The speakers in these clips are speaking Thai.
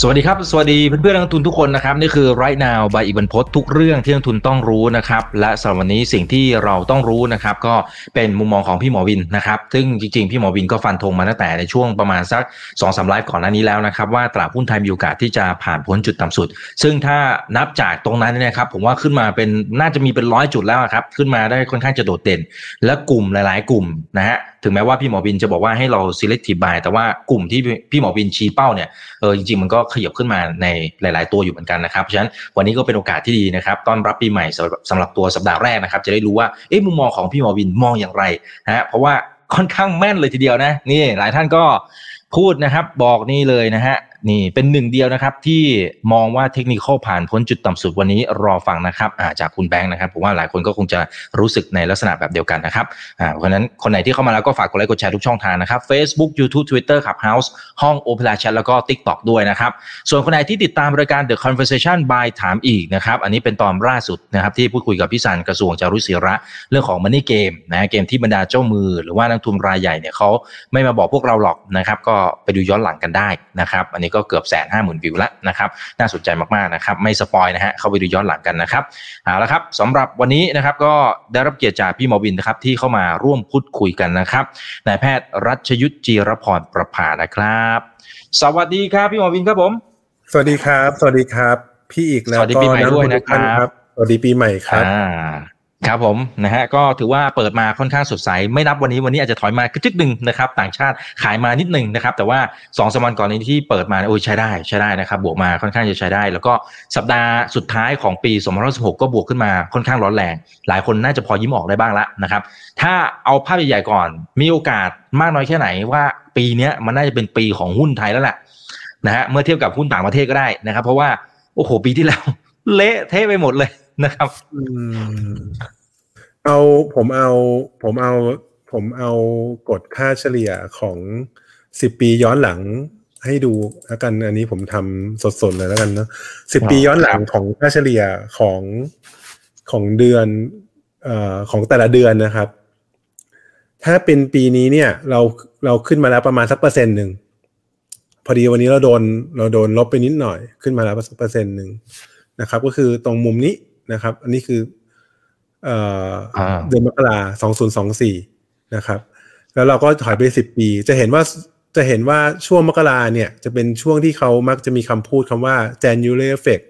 สวัสดีครับ สวัสดีเพื่อนๆนักลงทุนทุกคนนะครับ นี่คือ right now by อีบรรพททุกเรื่องที่นักลงทุนต้องรู้นะครับ และสำหรับวันนี้สิ่งที่เราต้องรู้นะครับ ก็เป็นมุมมองของพี่หมอวินนะครับ ซึ่งจริงๆ พี่หมอวินก็ฟันธงมาตั้งแต่ในช่วงประมาณสัก2อสามไลฟ์ก่อนหน้านี้แล้วนะครับ ว่าตลาดหุ้นไทยมีโอกาสที่จะผ่านพ้นจุดต่ำสุด ซึ่งถ้านับจากตรงนั้นเนี่ยนะครับ ผมว่าขึ้นมาเป็นน่าจะมีเป็นร้อยจุดแล้วครับขึ้นมาได้ค่อนข้างจะโดดเด่น และกลุ่มหลาย ๆ กลุ่มนะฮะ ถึงแม้ว่าพี่หมอบินจะบอกว่าให้เรา selective buy แต่ว่ากลุ่มที่พี่หมอบินชี้เป้าเนี่ยเออจริงๆ มันก็ขยับขึ้นมาในหลาย ๆ ตัวอยู่เหมือนกันนะครับเพราะฉะนั้นวันนี้ก็เป็นโอกาสที่ดีนะครับต้อนรับปีใหม่สำหรับสำหรับตัวสัปดาห์แรกนะครับจะได้รู้ว่าเอ๊ะมุมมองของพี่หมอบินมองอย่างไรนะฮะเพราะว่าค่อนข้างแม่นเลยทีเดียวนะนี่หลายท่านก็พูดนะครับบอกนี่เลยนะฮะ นี่เป็นหนึ่งเดียวนะครับที่มองว่าเทคนิคผ่านพ้นจุดต่ำสุดวันนี้รอฟังนะครับจากคุณแบงค์นะครับผมว่าหลายคนก็คงจะรู้สึกในลักษณะแบบเดียวกันนะครับเพราะนั้นคนไหนที่เข้ามาแล้วก็ฝากกดไลค์กดแชร์ทุกช่องทางนะครับ Facebook YouTube Twitter Clubhouse ห้อง Opera Chat แล้วก็ TikTok ด้วยนะครับ ส่วนคนไหนที่ติดตามรายการ The Conversation by ถามอีกนะครับ อันนี้เป็นตอนล่าสุดนะครับที่พูดคุยกับพี่สันกระทรวงจารุศิระ เรื่องของ Money Game นะเกมที่บรรดาเจ้ามือ หรือว่านักทุนรายใหญ่เนี่ยเขาไม่มาบอกพวกเราหรอกนะครับก็ไปดูย้อนหลังกันได้นะครับ อันนี้ก็เกือบแสนห้าหมื่นวิวแล้วนะครับน่าสนใจมากๆนะครับไม่สปอยนะฮะเข้าไปดูย้อนหลังกันนะครับเอาละครับสำหรับวันนี้นะครับก็ได้รับเกียรติจากพี่หมอวินนะครับที่เข้ามาร่วมพูดคุยกันนะครับนายแพทย์รัชยุทธจีรพรประภานะครับ สวัสดีครับพี่หมอวินครับผม สวัสดีครับ สวัสดีครับ พี่อีกแล้วสวัสดีปีใหม่ด้วยนะครับสวัสดีปีใหม่ครับ ครับผมนะฮะก็ถือว่าเปิดมาค่อนข้างสดใส ไม่นับวันนี้วันนี้อาจจะถอยมากระจึกหนึ่งนะครับต่างชาติขายมานิดหนึ่งนะครับแต่ว่า2อสวันก่อนนี้ที่เปิดมาโอ้ยใช้ได้ใช้ได้นะครับบวกมาค่อนข้างจะใช้ได้ แล้วก็สัปดาห์สุดท้ายของปี2016ก็บวกขึ้นมาค่อนข้างร้อนแรง หลายคนน่าจะพอยิ้มออกได้บ้างละนะครับถ้าเอาภาพใหญ่ๆก่อน มีโอกาสมากน้อยแค่ไหนว่าปีนี้มันน่าจะเป็นปีของหุ้นไทยแล้วแหละนะฮะเมื่อเทียบกับหุ้นต่างประเทศก็ได้นะครับ เพราะว่าโอ้โหปีที่แล้วเละเทะไปหมดเลยนะครับ เอาผมเอาผมเอาผมเอากฎค่าเฉลี่ยของสิบปีย้อนหลังให้ดูแล้วกันอันนี้ผมทำสดๆเลยแล้วกันเนาะสิบปีย้อนหลังของค่าเฉลี่ยของของเดือนเอ่อของแต่ละเดือนนะครับ ถ้าเป็นปีนี้เนี่ย เราเราขึ้นมาแล้วประมาณสักเปอร์เซ็นต์หนึ่งพอดีวันนี้เราโดนเราโดนลบไปนิดหน่อยขึ้นมาแล้วสักเปอร์เซ็นต์หนึ่งนะครับ ก็คือตรงมุมนี้นะครับ อันนี้คือ เดือนมกราสองศูนย์สองสี่นะครับ แล้วเราก็ถอยไปสิบปี จะเห็นว่าจะเห็นว่าช่วงมกราเนี่ย จะเป็นช่วงที่เขามักจะมีคำพูดคำว่า January effect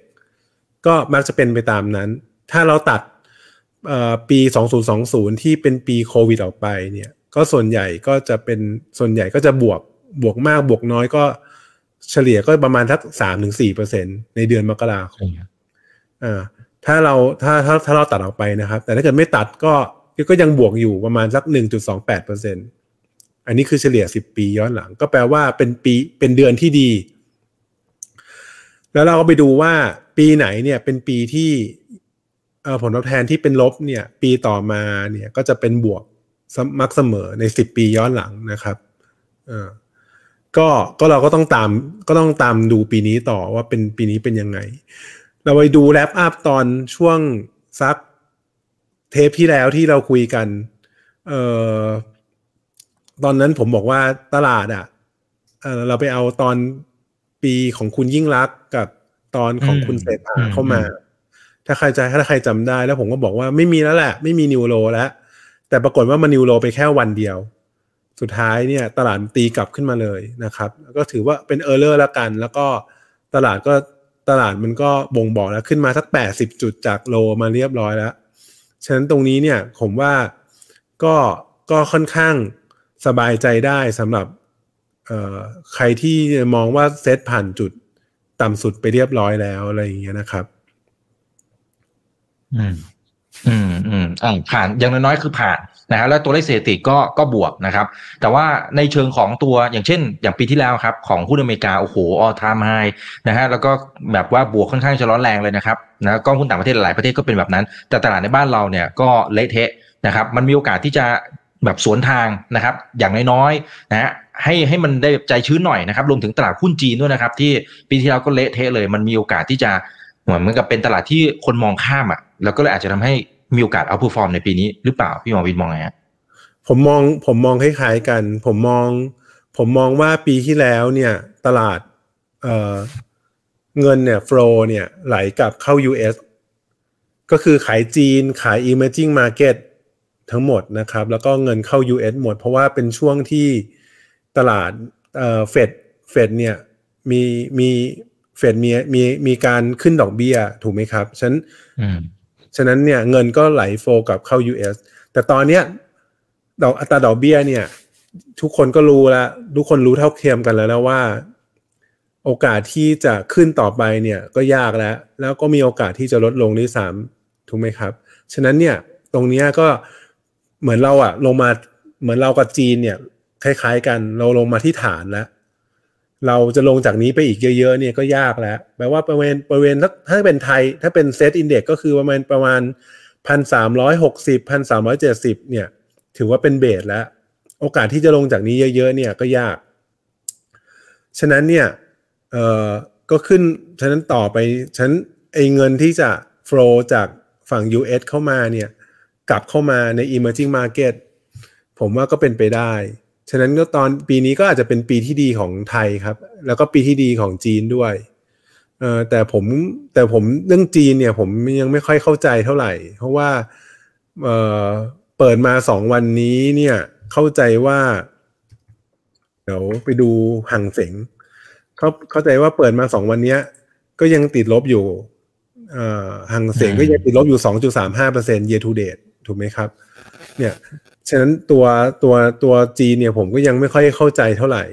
ก็มักจะเป็นไปตามนั้น ถ้าเราตัดปี 2020 ที่เป็นปีโควิดออกไปเนี่ย ก็ส่วนใหญ่ก็จะเป็นส่วนใหญ่ก็จะบวกบวกมากบวกน้อยก็เฉลี่ยก็ประมาณทักสามถึงสี่เปอร์เซ็นในเดือนมกราคมอ่า ถ้าเราถ้าถ้าถ้าเราตัดออกไปนะครับ แต่ถ้าเกิดไม่ตัดก็ก็ยังบวกอยู่ประมาณสักหนึ่งจุดสองแปดเปอร์เซ็นอันนี้คือเฉลี่ยสิบปีย้อนหลัง ก็แปลว่าเป็นปีเป็นเดือนที่ดี แล้วเราก็ไปดูว่าปีไหนเนี่ยเป็นปีที่ผลตอบแทนที่เป็นลบเนี่ย ปีต่อมาเนี่ยก็จะเป็นบวกมักเสมอในสิบปีย้อนหลังนะครับก็ก็เราก็ต้องตามก็ต้องตามดูปีนี้ต่อว่าเป็นปีนี้เป็นยังไง เราไปดูแรปอัพตอนช่วงซักเทปที่แล้วที่เราคุยกัน เอ่อตอนนั้นผมบอกว่าตลาดอะ่ะเออเราไปเอาตอนปีของคุณยิ่งรักกับตอนของคุณเศรษฐาเข้ามา ถ้าใครจะถ้าใครจำได้แล้วผมก็บอกว่าไม่มีแล้วแหละ ไม่มีนิวโรแล้ว แต่ปรากฏว่ามันนิวโรไปแค่วันเดียว สุดท้ายเนี่ย ตลาดตีกลับขึ้นมาเลยนะครับ ก็ถือว่าเป็นเออร์เลอร์ละกัน แล้วก็ตลาดก็ ตลาดมันก็บ่งบอกแล้วขึ้นมาสักแปดสิบจุดจากโลมาเรียบร้อยแล้ว ฉะนั้นตรงนี้เนี่ยผมว่าก็ก็ค่อนข้างสบายใจได้สำหรับใครที่มองว่าเซตผ่านจุดต่ำสุดไปเรียบร้อยแล้วอะไรอย่างเงี้ยนะครับ อืม อืมอืมอ่าผ่านอย่างน้อยๆคือผ่าน นะครับแล้วตัวเลขเศรษฐกิจก็ก็บวกนะครับ แต่ว่าในเชิงของตัวอย่างเช่น อย่างปีที่แล้วครับของหุ้นอเมริกา โอ้โหออทามไฮนะฮะแล้วก็แบบว่าบวกค่อนข้างจะร้อนแรงเลยนะครับนะก็หุ้นต่างประเทศหลายประเทศก็เป็นแบบนั้น แต่ตลาดในบ้านเราเนี่ยก็เละเทะนะครับมันมีโอกาสที่จะแบบสวนทางนะครับอย่างน้อยๆนะฮะให้ให้มันได้ใจชื้นหน่อยนะครับรวมถึงตลาดหุ้นจีนด้วยนะครับ ที่ปีที่แล้วก็เละเทะเลย มันมีโอกาสที่จะเหมือนกับเป็นตลาดที่คนมองข้ามอะแล้วก็เลยอาจจะทำให้ มีโอกาสเอาผู้ฟอร์มในปีนี้หรือเปล่าพี่หมอวินมองไงฮะผมมองผมมองคล้ายๆกัน ผมมอง ผมมองว่าปีที่แล้วเนี่ย ตลาดเอ่อเงินเนี่ย flow เนี่ยไหลกลับเข้า US ก็คือขายจีนขาย emerging market ทั้งหมดนะครับ แล้วก็เงินเข้า US หมด เพราะว่าเป็นช่วงที่ตลาดเอ่อเฟดเฟดเนี่ยมีมีเฟดมีมีมีการขึ้นดอกเบี้ยถูกไหมครับฉะนั้นอืม ฉะนั้นเนี่ยเงินก็ไหลโฟกับเข้า US แต่ตอนเนี้ยดอกอัตราดอกเบี้ยเนี่ย ทุกคนก็รู้แล้ว ทุกคนรู้เท่าเทียมกันแล้วนะว่า โอกาสที่จะขึ้นต่อไปเนี่ยก็ยากแล้ว แล้วก็มีโอกาสที่จะลดลงด้วยซ้ำถูกไหมครับ ฉะนั้นเนี่ยตรงนี้ก็เหมือนเราอะลงมาเหมือนเรากับจีนเนี่ยคล้ายๆกันเราลงมาที่ฐานแล้ว เราจะลงจากนี้ไปอีกเยอะๆเนี่ยก็ยากแล้วแปลว่าบริเวณบริเวณถ้าถ้าเป็นไทย ถ้าเป็นเซตอินเด็กก็คือประมาณประมาณพันสามร้อยหกสิบพันสามร้อยเจ็ดสิบเนี่ย ถือว่าเป็นเบสแล้ว โอกาสที่จะลงจากนี้เยอะๆเนี่ยก็ยาก ฉะนั้นเนี่ยเอ่อก็ขึ้นฉะนั้นต่อไปฉันไอ้เงินที่จะ flow จากฝั่ง US เข้ามาเนี่ย กลับเข้ามาใน emerging market ผมว่าก็เป็นไปได้ ฉะนั้นก็ตอนปีนี้ก็อาจจะเป็นปีที่ดีของไทยครับ แล้วก็ปีที่ดีของจีนด้วยเออแต่ผมแต่ผมเรื่องจีนเนี่ย ผมยังไม่ค่อยเข้าใจเท่าไหร่ เพราะว่าเออเปิดมาสองวันนี้เนี่ย เข้าใจว่า เดี๋ยวไปดูห่างเสงเขาเข้าใจว่าเปิดมาสองวันเนี้ย ก็ยังติดลบอยู่เอ่อห่างเสงก็ยังติดลบอยู่สองจุดสามห้าเปอร์เซ็นต์ year to date ถูกไหมครับ เนี่ย ฉะนั้นตัวตัวตัวจีนเนี่ยผมก็ยังไม่ค่อยเข้าใจเท่าไหร่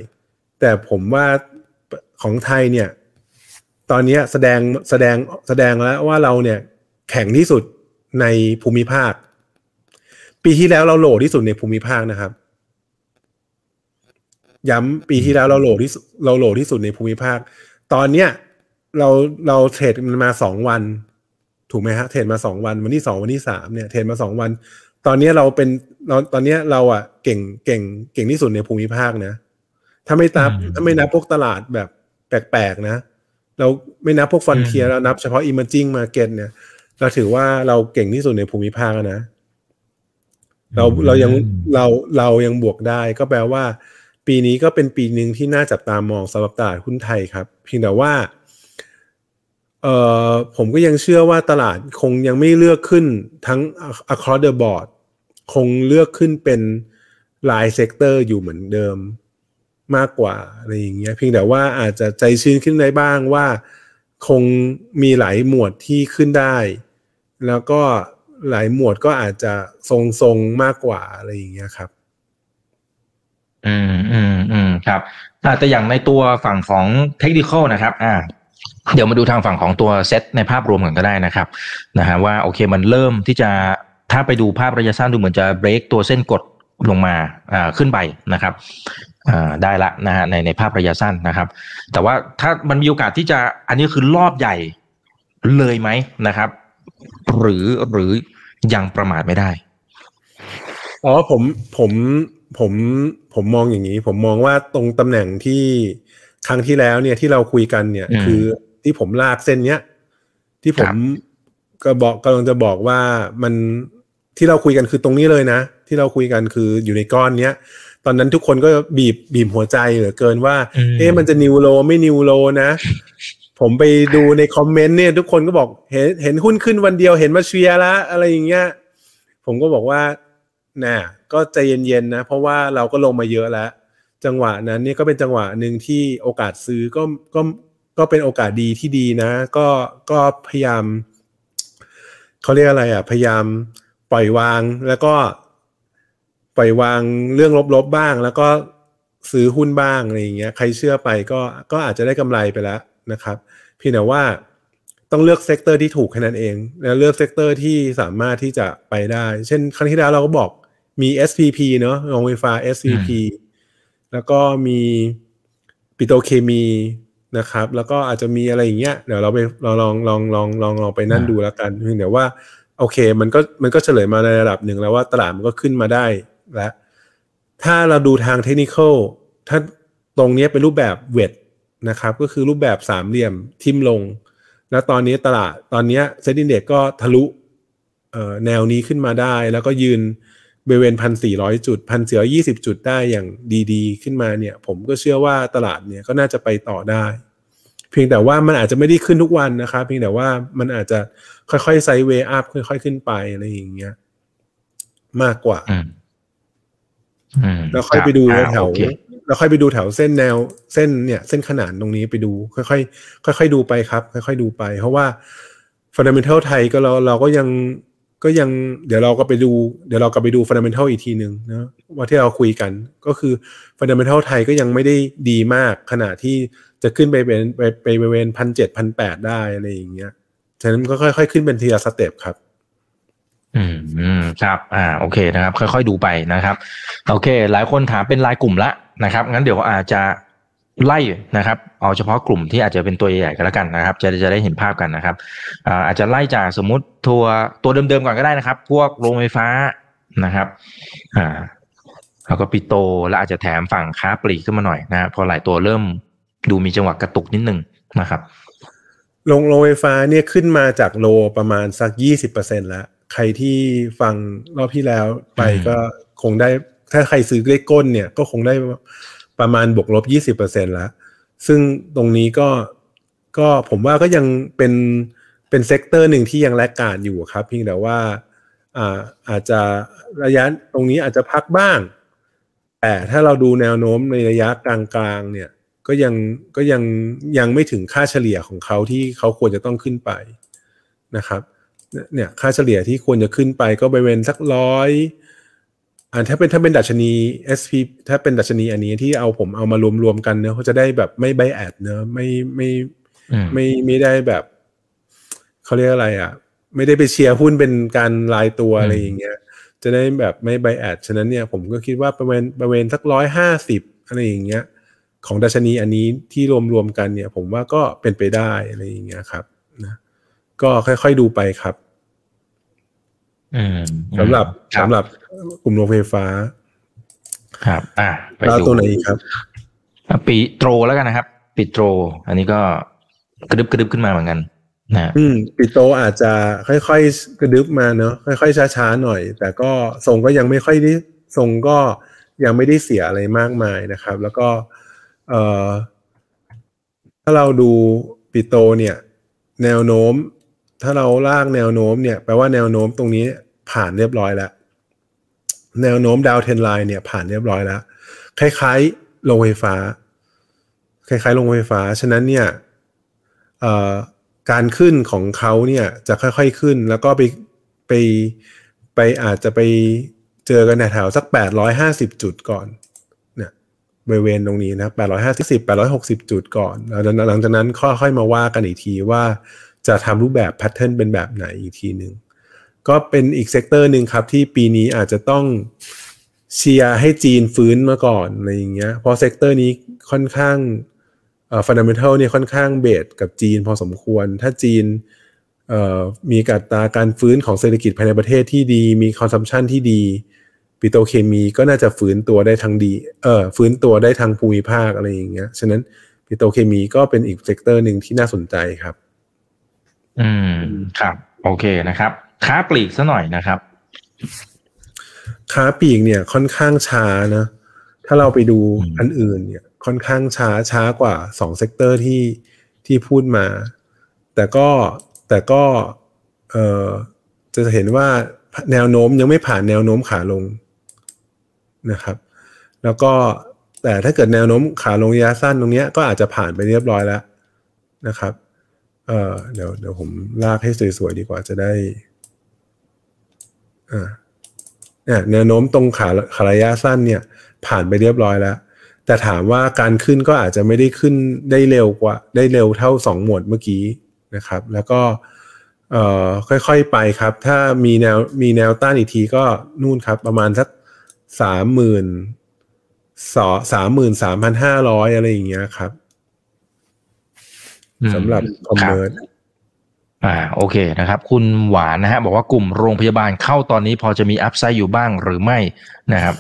แต่ผมว่าของไทยเนี่ย ตอนนี้แสดงแสดงแสดงแล้วว่าเราเนี่ยแข็งที่สุดในภูมิภาค ปีที่แล้วเราโหลที่สุดในภูมิภาคนะครับ ย้ำปีที่แล้วเราโหลที่เราโหลที่สุดในภูมิภาค ตอนเนี้ยเราเราเทรดมันมาสองวัน ถูกไหมฮะเทรดมาสองวัน วันที่สองวันที่สามเนี่ยเทรดมาสองวัน ตอนนี้เราเป็น เราตอนนี้เราอะเก่งเก่งเก่งที่สุดในภูมิภาคนะ ถ้าไม่นับอืมถ้าไม่นับพวกตลาดแบบแปลกๆนะ เราไม่นับพวกฟอนเทียอืมเรานับเฉพาะ emerging market เนี่ย เราถือว่าเราเก่งที่สุดในภูมิภาคแล้วนะ เราเรายังเราเรายังบวกได้ก็แปลว่า ปีนี้ก็เป็นปีหนึ่งที่น่าจับตามองสำหรับตลาดหุ้นไทยครับ เพียงแต่ว่าเอ่อผมก็ยังเชื่อว่าตลาดคงยังไม่เลือกขึ้นทั้ง across the board คงเลือกขึ้นเป็นราย sector อยู่เหมือนเดิมมากกว่าอะไรอย่างเงี้ยเพียงแต่ว่าอาจจะใจชื้นขึ้นได้บ้างว่า คงมีหลายหมวดที่ขึ้นได้ แล้วก็หลายหมวดก็อาจจะทรงๆมากกว่าอะไรอย่างเงี้ยครับ อืมอืมอืมครับแต่อย่างในตัวฝั่งของเทคนิคนะครับ อ่าเดี๋ยวมาดูทางฝั่งของตัวเซตในภาพรวมกันก็ได้นะครับนะฮะว่าโอเคมันเริ่มที่จะ ถ้าไปดูภาพระยะสั้นดูเหมือนจะเบรกตัวเส้นกดลงมาอ่าขึ้นไปนะครับอ่าได้ละนะฮะในในภาพระยะสั้นนะครับ แต่ว่าถ้ามันมีโอกาสที่จะอันนี้คือรอบใหญ่เลยไหมนะครับ หรือหรือยังประมาทไม่ได้อ๋อผมผมผมผมมองอย่างนี้ ผมมองว่าตรงตำแหน่งที่ครั้งที่แล้วเนี่ยที่เราคุยกันเนี่ยอืมคือที่ผมลากเส้นเนี้ยที่ผมก็บอกกำลังจะบอกว่ามัน ที่เราคุยกันคือตรงนี้เลยนะ ที่เราคุยกันคืออยู่ในก้อนเนี้ยตอนนั้นทุกคนก็บีบบีบหัวใจเหลือเกินว่าอืมเอ๊ะมันจะนิวโลไม่นิวโลนะ ผมไปดูในคอมเมนต์เนี่ยทุกคนก็บอกเห็นเห็นหุ้นขึ้นวันเดียวเห็นมาเชียร์ละอะไรอย่างเงี้ยผมก็บอกว่าน่ะก็ใจเย็นๆนะ เพราะว่าเราก็ลงมาเยอะแล้ว จังหวะนั้นเนี่ยก็เป็นจังหวะหนึ่งที่โอกาสซื้อก็ก็ก็เป็นโอกาสดีที่ดีนะ ก็ก็พยายามเขาเรียกอะไรอะ พยายาม ปล่อยวางแล้วก็ปล่อยวางเรื่องลบๆบ้าง แล้วก็ซื้อหุ้นบ้างอะไรอย่างเงี้ย ใครเชื่อไปก็ก็อาจจะได้กำไรไปแล้วนะครับเพียงแต่ว่าต้องเลือก sector ที่ถูกแค่นั้นเอง แล้วเลือก sector ที่สามารถที่จะไปได้ เช่น ครั้งที่แล้วเราก็บอกมี SPP เนอะโรงไฟฟ้า SPP แล้วก็มีปิโตรเคมีนะครับ แล้วก็อาจจะมีอะไรอย่างเงี้ยเดี๋ยวเราไปเราลองลองลองลองลองไปนั่นอ่าดูแล้วกันเพียงแต่ว่า โอเค มันก็มันก็เฉลยมาในระดับหนึ่งแล้วว่าตลาดมันก็ขึ้นมาได้แล้วถ้าเราดูทางเทคนิคอลถ้าตรงนี้เป็นรูปแบบเวทนะครับ ก็คือรูปแบบสามเหลี่ยมทิมลง แล้วตอนนี้ตลาดตอนนี้เซ็นดินเด็กก็ทะลุเออแนวนี้ขึ้นมาได้ แล้วก็ยืนบริเวณพันสี่ร้อยจุดพันสี่ร้อยี่สิบจุดได้อย่างดีๆ ขึ้นมาเนี่ย ผมก็เชื่อว่าตลาดเนี่ยก็น่าจะไปต่อได้ เพียงแต่ว่ามันอาจจะไม่ได้ขึ้นทุกวันนะครับเพียงแต่ว่ามันอาจจะค่อยๆไซด์เวย์อัพค่อย ๆ ขึ้นไปอะไรอย่างเงี้ย มากกว่าอืมอืมแล้วค่อยไปดูรับแถวอ่าโอเคแล้วค่อยไปดูแถวเส้นแนวเส้นเนี่ย เส้นขนานตรงนี้ไปดู ค่อยๆค่อยๆดูไปครับ ค่อย ๆ ดูไป เพราะว่าฟันดัมเ n ทัลไทยก็เราเราก็ยัง ก็ยังเดี๋ยวเราก็ไปดูเดี๋ยวเราก็ไปดูฟันดัมเ n ทัลอีกทีหนึ่งนะว่าที่เราคุยกันก็คือฟันดัมเ n ทัลไทยก็ยังไม่ได้ดีมากขนาดที่จะขึ้นไปเป็นไปไปบริเวณพันเจ็ดพันแปดได้อะไรอย่างเงี้ยฉะนั้นก็ค่อยๆขึ้นเป็นทีละสเต็ปครับ อืมอืมครับ อ่า โอเคนะครับ ค่อยๆดูไปนะครับ โอเค หลายคนถามเป็นรายกลุ่มละนะครับ งั้นเดี๋ยวอาจจะ ไล่นะครับเอาเฉพาะกลุ่มที่อาจจะเป็นตัวใหญ่ๆกันแล้วกันนะครับ จะจะได้เห็นภาพกันนะครับอ่าอาจจะไล่จากสมมติตัวตัวเดิมๆก่อนก็ได้นะครับ พวกโรงไฟฟ้านะครับอ่าแล้วก็ปิโตแล้วอาจจะแถมฝั่งค้าปลีกขึ้นมาหน่อยนะพอหลายตัวเริ่มดูมีจังหวะกระตุกนิดนึงนะครับลงโรงไฟฟ้าเนี่ยขึ้นมาจากโลประมาณสักยี่สิบเปอร์เซ็นแล้ว ใครที่ฟังรอบที่แล้วไปก็คงได้ถ้าใครซื้อเลขก้นเนี่ยก็คงได้ ประมาณบวกลบยี่สิบเปอร์เซ็นแล้ว ซึ่งตรงนี้ก็ก็ผมว่าก็ยังเป็นเป็น sector หนึ่งที่ยัง laggard อยู่ครับ เพียงแต่ว่าอ่าอาจจะระยะตรงนี้อาจจะพักบ้าง แต่ถ้าเราดูแนวโน้มในระยะกลางๆเนี่ยก็ยังก็ยังยังไม่ถึงค่าเฉลี่ยของเขาที่เขาควรจะต้องขึ้นไปนะครับเนี่ยค่าเฉลี่ยที่ควรจะขึ้นไปก็บริเวณสักร้อย อ่าถ้าเป็นถ้าเป็นดัชนี SP ถ้าเป็นดัชนีอันนี้ที่เอาผมเอามารวมๆกันเนอะเขาจะได้แบบไม่ bias เนอะไม่ไม่อืมไม่ไม่ได้แบบเขาเรียกอะไรอะ ไม่ได้ไปเชียร์หุ้นเป็นการรายตัวอืมอะไรอย่างเงี้ยจะได้แบบไม่ไบแอดฉะนั้นเนี่ยผมก็คิดว่าประเวณประเวณสักร้อยห้าสิบอะไรอย่างเงี้ย ของดัชนีอันนี้ที่รวมรวมๆกันเนี่ย ผมว่าก็เป็นไปได้อะไรอย่างเงี้ยครับนะก็ค่อยๆดูไปครับอืมสำหรับครัสำหรับ กลุ่มโรงไฟฟ้า ครับ อ่าไปแล้วดูตัวไหนอีกครับอะปีโตรแล้วกันนะครับ ปิโตร อันนี้ก็กระดึบกระดึบขึ้นมาเหมือนกันนะอืมปิโตอาจจะค่อยๆกระดึบมาเนอะค่อยๆช้าๆหน่อย แต่ก็ทรงก็ยังไม่ค่อยได้ทรงก็ยังไม่ได้เสียอะไรมากมายนะครับ แล้วก็เอ่อถ้าเราดูปิโตเนี่ย แนวโน้ม ถ้าเราลากแนวโน้มเนี่ยแปลว่าแนวโน้มตรงนี้ผ่านเรียบร้อยแล้ว แนวโน้มดาวเทนไลน์เนี่ยผ่านเรียบร้อยแล้ว คล้ายๆโรงไฟฟ้า คล้ายๆโรงไฟฟ้า ฉะนั้นเนี่ยการขึ้นของเขาเนี่ยจะค่อยๆขึ้น แล้วก็ไปไปไปอาจจะไปเจอกันแถวสักแปดร้อยห้าสิบจุดก่อนเนี่ยบริเวณตรงนี้นะแปดร้อยห้าสิบแปดร้อยหกสิบจุดก่อนแล้วหลังจากนั้นค่อยๆมาว่ากันอีกทีว่าจะทำรูปแบบ pattern เป็นแบบไหนอีกทีหนึ่ง ก็เป็นอีก sector หนึ่งครับ ที่ปีนี้อาจจะต้องเชียร์ให้จีนฟื้นมาก่อนอะไรอย่างเงี้ยเพราะ sector นี้ค่อนข้างเอ่อ fundamental เนี่ยค่อนข้าง base กับจีนพอสมควร ถ้าจีนเอ่อมีอัตราการฟื้นของเศรษฐกิจภายในประเทศที่ดี มี consumption ที่ดีปิโตรเคมีก็น่าจะฟื้นตัวได้ทั้งดี เออฟื้นตัวได้ทางภูมิภาคอะไรอย่างเงี้ย ฉะนั้นปิโตรเคมีก็เป็นอีก sector หนึ่งที่น่าสนใจครับ อืม ครับ โอเคนะครับ ค้าปลีกซะหน่อยนะครับ ค้าปลีกเนี่ยค่อนข้างช้านะ ถ้าเราไปดูอืมอันอื่นเนี่ยค่อนข้างช้าช้ากว่าสอง sector ที่ที่พูดมา แต่ก็แต่ก็เอ่อจะเห็นว่าแนวโน้มยังไม่ผ่านแนวโน้มขาลงนะครับ แล้วก็แต่ถ้าเกิดแนวโน้มขาลงระยะสั้นตรงเนี้ยก็อาจจะผ่านไปเรียบร้อยแล้วนะครับ เอ่อเดี๋ยวเดี๋ยวผมลากให้สวยๆดีกว่าจะได้อ่าเนี่ย แนวโน้มตรงขาขาระยะสั้นเนี่ยผ่านไปเรียบร้อยแล้ว แต่ถามว่าการขึ้นก็อาจจะไม่ได้ขึ้นได้เร็วกว่า ได้เร็วเท่าสองหมวดเมื่อกี้นะครับ แล้วก็เอ่อค่อยๆไปครับ ถ้ามีแนวมีแนวต้านอีกทีก็นู่นครับ ประมาณสักสามหมื่นสอสามหมื่นสามพันห้าร้อยอะไรอย่างเงี้ยครับอืมสำหรับ commerce อ่าโอเคนะครับ คุณหวานนะฮะบอกว่ากลุ่มโรงพยาบาลเข้าตอนนี้พอจะมี upside อยู่บ้างหรือไม่นะครับ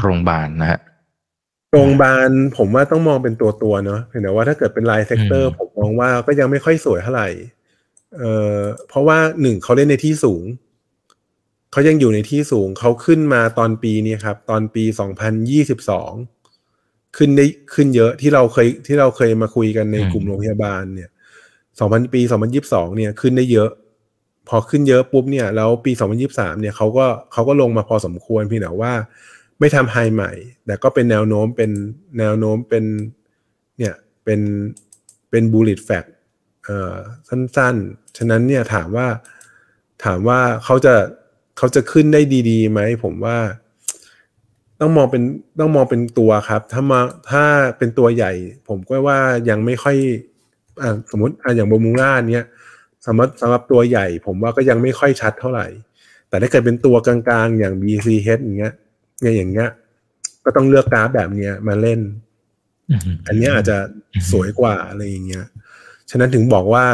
โรงพยาบาลนะฮะโรงพยาบาลผมว่าต้องมองเป็นตัวตัวๆเนาะเพียงแต่ว่าถ้าเกิดเป็นราย sector อืมผมมองว่าก็ยังไม่ค่อยสวยเท่าไหร่เอ่อเพราะว่าหนึ่งเขาเล่นในที่สูง เขายังอยู่ในที่สูงเขาขึ้นมาตอนปีนี้ครับ ตอนปีสองพันยี่สิบสอง ขึ้นได้ขึ้นเยอะที่เราเคยที่เราเคยมาคุยกันในอืมกลุ่มโรงพยาบาลเนี่ยสองพันปีสองพันยิบสองเนี่ยขึ้นได้เยอะ พอขึ้นเยอะปุ๊บเนี่ยแล้วปีสองพันยิบสามเนี่ยเขาก็เขาก็ลงมาพอสมควรเพียงแต่ว่า ไม่ทำไฮใหม่ แต่ก็เป็นแนวโน้มเป็นแนวโน้มเป็นเนี่ยเป็นเป็นบูล e ตแฟกเอ่อสั้นๆ ฉะนั้นเนี่ยถามว่าถามว่าเขาจะเขาจะขึ้นได้ดีๆไหมผมว่า ต้องมองเป็นต้องมองเป็นตัวครับ ถ้ามาถ้าเป็นตัวใหญ่ ผมก็ว่ายังไม่ค่อยอ่าสมมติอ่าอย่างโบมูล่าเนี่ยสำหรับสำหรับตัวใหญ่ ผมว่าก็ยังไม่ค่อยชัดเท่าไหร่ แต่ถ้าเกิดเป็นตัวกลางๆ อย่าง BCH อย่างเงี้ยเนี่ยอย่างเงี้ย ก็ต้องเลือกกราฟแบบเนี้ยมาเล่นอันเนี้ยอาจจะสวยกว่าอะไรอย่างเงี้ย ฉะนั้นถึงบอกว่า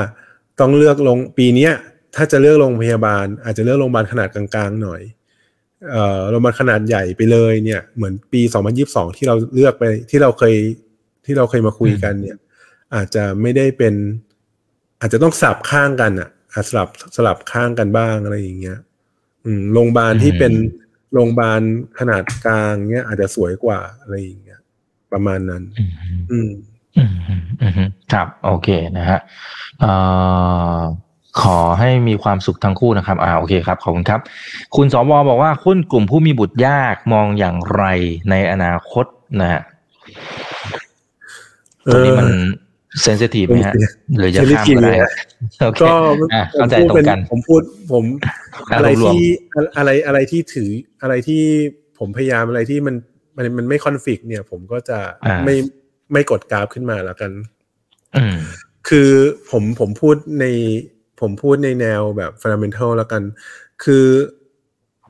ต้องเลือกลงปีเนี้ย ถ้าจะเลือกโรงพยาบาล อาจจะเลือกโรงพยาบาลขนาดกลางๆหน่อยเอ่อ โรงพยาบาลขนาดใหญ่ไปเลยเนี่ย เหมือนปี 2022 ที่เราเลือกไปที่เราเคยที่เราเคยมาคุยกันเนี่ย อาจจะไม่ได้เป็น อาจจะต้องสลับข้างกันอะอาจสลับสลับข้างกันบ้างอะไรอย่างเงี้ยอืมโรงพยาบาลที่เป็นโรงพยาบาลขนาดกลางเนี่ยอาจจะสวยกว่าอะไรอย่างเงี้ยประมาณนั้น อืมอืมอืมอืมอืมครับ โอเคนะฮะเอ่อ ขอให้มีความสุขทั้งคู่นะครับ อ่า โอเคครับ ขอบคุณครับ คุณสวบอกว่าหุ้นกลุ่มผู้มีบุตรยากมองอย่างไรในอนาคตนะฮะตรงนี้มันเซนซิทีฟไหมฮะหรือจะข้ามก็ได้ฮะโอเคก็อะผมเข้าใจพูดตรเป็งนกัน ผมพูด ผมอะอะไรรวมที่อะไรอะไรที่ถืออะไรที่ผมพยายามอะไรที่มันมันมันไม่คอนฟ lict เนี่ย ผมก็จะอ่าไม่ไม่กดกราฟขึ้นมาแล้วกัน อืมคือผมผมพูดใน ผมพูดในแนวแบบ fundamental แล้วกัน คือ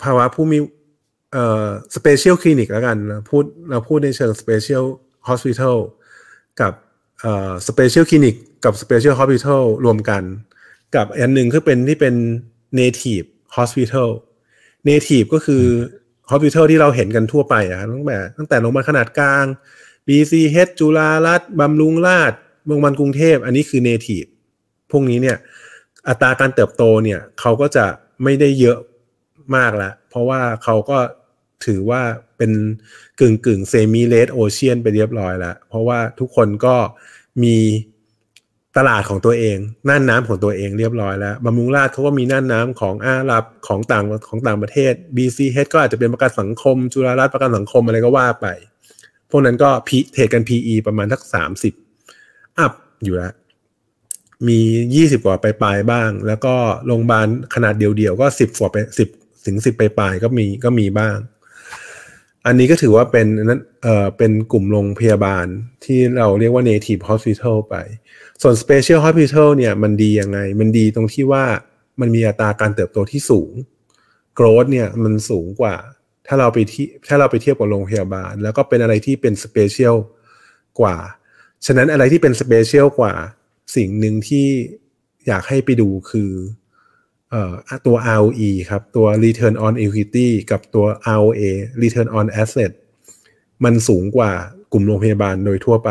ภาวะผู้มีเอ่อ special clinic แล้วกันนะพูดเราพูดในเชิง special hospital กับเอ่อ special clinic กับ special hospital รวมกัน กับอันหนึ่งคือเป็นที่เป็น native hospital native ก็คือ hospital ที่เราเห็นกันทั่วไปอะตั้งแต่ตั้งแต่โรงพยาบาลขนาดกลาง BCH จุฬารัฐบำรุงราษฎร์โรงพยาบาลกรุงเทพ อันนี้คือ native พวกนี้เนี่ย อัตราการเติบโตเนี่ยเขาก็จะไม่ได้เยอะมากล้วเพราะว่าเขาก็ถือว่าเป็นกึ่งกึ่ง semi red ocean ไปเรียบร้อยแล้ว เพราะว่าทุกคนก็มีตลาดของตัวเองน่านน้ำของตัวเองเรียบร้อยแล้วบำรุงราษฎร์เขาก็มีน่านน้ำของอาหรับของต่างของต่างประเทศ BCH ก็อาจจะเป็นประกันสังคม จุฬารัตน์ประกันสังคมอะไรก็ว่าไป พวกนั้นก็ PE trade กัน PE ประมาณสักสามสิบ up อยู่แล้ว มียี่สิบกว่าไปปลายบ้าง แล้วก็โรงพยาบาลขนาดเดียวๆก็สิบกว่าไปสิบถึงสิบไปปลายก็มีก็มีบ้าง อันนี้ก็ถือว่าเป็นนั้นเอ่อเป็นกลุ่มโรงพยาบาลที่เราเรียกว่า native hospital ไป ส่วน special hospital เนี่ยมันดียังไง มันดีตรงที่ว่ามันมีอัตราการเติบโตที่สูง growth เนี่ยมันสูงกว่า ถ้าเราไปที่ถ้าเราไปเทียบกับโรงพยาบาล แล้วก็เป็นอะไรที่เป็น special กว่า ฉะนั้นอะไรที่เป็น special กว่า สิ่งหนึ่งที่อยากให้ไปดูคือเอ่อตัว ROE ครับ ตัว Return on Equity กับตัว ROA Return on Asset มันสูงกว่ากลุ่มโรงพยาบาลโดยทั่วไป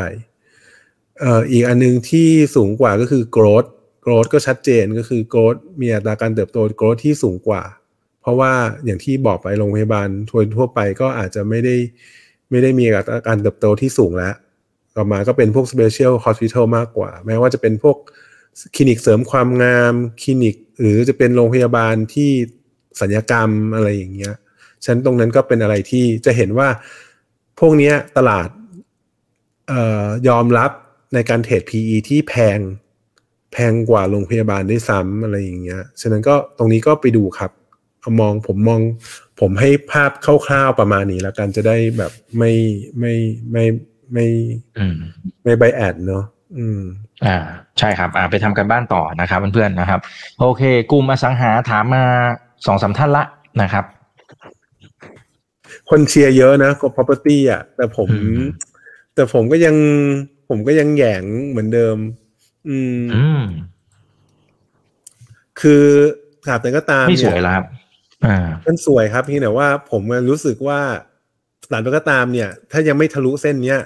เอ่ออีกอันนึงที่สูงกว่าก็คือ growth growth ก็ชัดเจนก็คือ growth มีอัตราการเติบโต growth ที่สูงกว่า เพราะว่าอย่างที่บอกไปโรงพยาบาลทั่วทั่วไปก็อาจจะไม่ได้ไม่ได้มีอัตราการเติบโตที่สูงแล้ว ต่อมาก็เป็นพวก special hospital มากกว่า แม้ว่าจะเป็นพวกคลินิกเสริมความงามคลินิก หรือจะเป็นโรงพยาบาลที่สัญญกรรมอะไรอย่างเงี้ยฉันตรงนั้นก็เป็นอะไรที่จะเห็นว่าพวกนี้ตลาดออยอมรับในการเทรด PE ที่แพงแพงกว่าโรงพยาบาลด้วยซ้ำอะไรอย่างเงี้ย ฉะนั้นก็ตรงนี้ก็ไปดูครับมองผมมอง ผมให้ภาพคร่าวๆประมาณนี้แล้วกันจะได้แบบไม่ไม่ไม่ ไม่อืมไม่ไบแอดเนาะอืมอ่าใช่ครับอ่าไปทำกันบ้านต่อนะครับเพื่อนๆนะครับ โอเค กลุ่มอสังหาถามมาสองสามท่านละนะครับ คนเชียร์เยอะนะกับ property อะ แต่ผมอืมแต่ผมก็ยัง ผมก็ยังแหยงเหมือนเดิม อืมอืมคือถามแต่ก็ตามไม่สเนี่วยแล้วครับอ่ามันสวยครับเพียงแต่ว่าผมรู้สึกว่าถามแต่ก็ตามเนี่ย ถ้ายังไม่ทะลุเส้นเนี้ย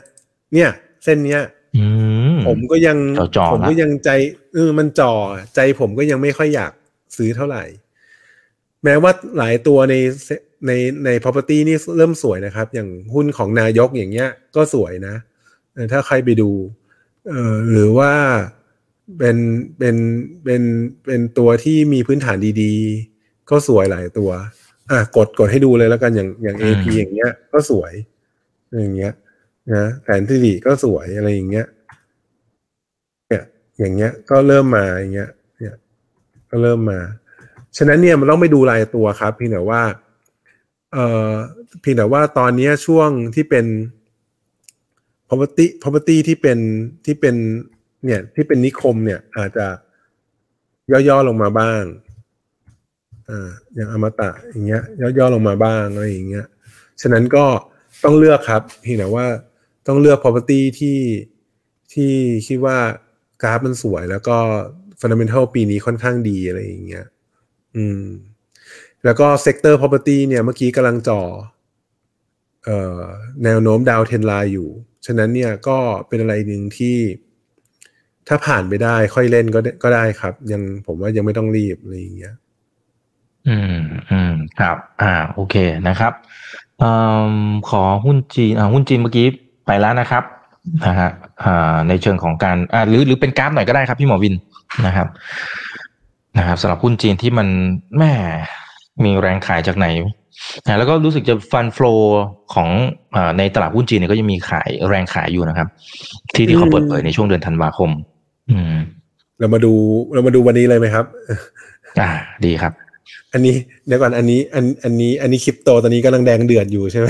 เนี่ย เส้นเนี้ยอืมผมก็ยังจ่อๆผมก็ละยังใจเออมันจ่อใจผมก็ยังไม่ค่อยอยากซื้อเท่าไหร่ แม้ว่าหลายตัวในในใน property นี่เริ่มสวยนะครับ อย่างหุ้นของนายกอย่างเงี้ย ก็สวยนะเออถ้าใครไปดู เออหรือว่าเป็นเป็นเป็นเป็นตัวที่มีพื้นฐานดีๆ ก็สวยหลายตัว อะกดกดให้ดูเลยแล้วกันอย่างอย่างอืม AP อย่างเงี้ย ก็สวย อย่างเงี้ย นะแผนที่ดีก็สวยอะไรอย่างเงี้ยเนี่ยอย่างเงี้ยก็เริ่มมาอย่างเงี้ยเนี่ยก็เริ่มมา ฉะนั้นเนี่ยมันต้องไปดูรายตัวครับเพียงแต่ว่าเอ่อเพียงแต่ว่าตอนเนี้ยช่วงที่เป็น property property ที่เป็นที่เป็นเนี่ยที่เป็นนิคมเนี่ย อาจจะย่อๆลงมาบ้างอ่าอย่างอมตะอย่างเงี้ยย่อๆลงมาบ้างอะไรอย่างเงี้ย ฉะนั้นก็ต้องเลือกครับเพียงแต่ว่า ต้องเลือก property ที่ที่คิดว่ากราฟมันสวย แล้วก็ fundamental ปีนี้ค่อนข้างดีอะไรอย่างเงี้ย อืม แล้วก็ sector property เนี่ยเมื่อกี้กำลังจ่อเอ่อแนวโน้มดาวเทนไลน์อยู่ ฉะนั้นเนี่ยก็เป็นอะไรหนึ่งที่ถ้าผ่านไปได้ค่อยเล่นก็ได้ก็ได้ครับ ยังผมว่ายังไม่ต้องรีบอะไรอย่างเงี้ย อืมอืมครับ อ่า โอเคนะครับอ่อขอหุ้นจีนอ่าหุ้นจีนเมื่อกี้ ไปแล้วนะครับนะฮะอ่าในเชิงของการอ่าหรือหรือเป็นกราฟหน่อยก็ได้ครับพี่หมอวินนะครับ นะครับสำหรับหุ้นจีนที่มันแม่มีแรงขายจากไหนนะแล้วก็รู้สึกจะฟันฟลอของอาในตลาดหุ้นจีนเนี่ยก็ยังมีขายแรงขายอยู่นะครับ ที่ที่เขาเปิดเผยในช่วงเดือนธันวาคม อืม เรามาดูเรามาดูวันนี้เลยไหมครับ อ่า ดีครับ อันนี้เดี๋ยวก่อนอันนี้ อันอันนี้อันนี้คริปโตตอนนี้กำลังแดงเดือดอยู่ใช่ไหม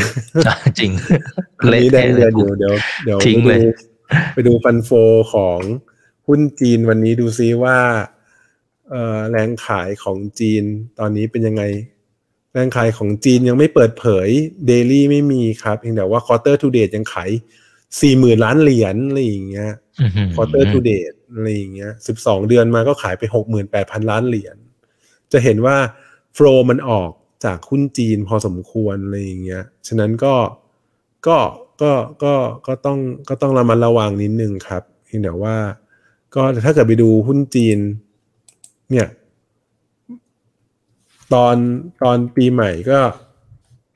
จริงอันนี้แดงเดือดอยู่เดี๋ยวเดี๋ยวทิ้งไปเลยดูไปดูฟันโฟของหุ้นจีนวันนี้ดูซิว่าเอ่อแรงขายของจีนตอนนี้เป็นยังไง แรงขายของจีนยังไม่เปิดเผยเดลี่ไม่มีครับเพียงแต่ว่า quarter to date ยังขายสี่หมื่นล้านเหรียญอะไรอย่างเงี้ยอื้อหือ quarter to date อะไรอย่างเงี้ยสิบสองเดือนมาก็ขายไปหกหมื่นแปดพันล้านเหรียญ จะเห็นว่าโฟลมันออกจากหุ้นจีนพอสมควรอะไรอย่างเงี้ย ฉะนั้นก็ก็ก็ก็ก็ต้องก็ต้องระมัดระวังนิดนึงครับเพียงแต่ว่า ก็ถ้าเกิดไปดูหุ้นจีน เนี่ย ตอนตอนปีใหม่ก็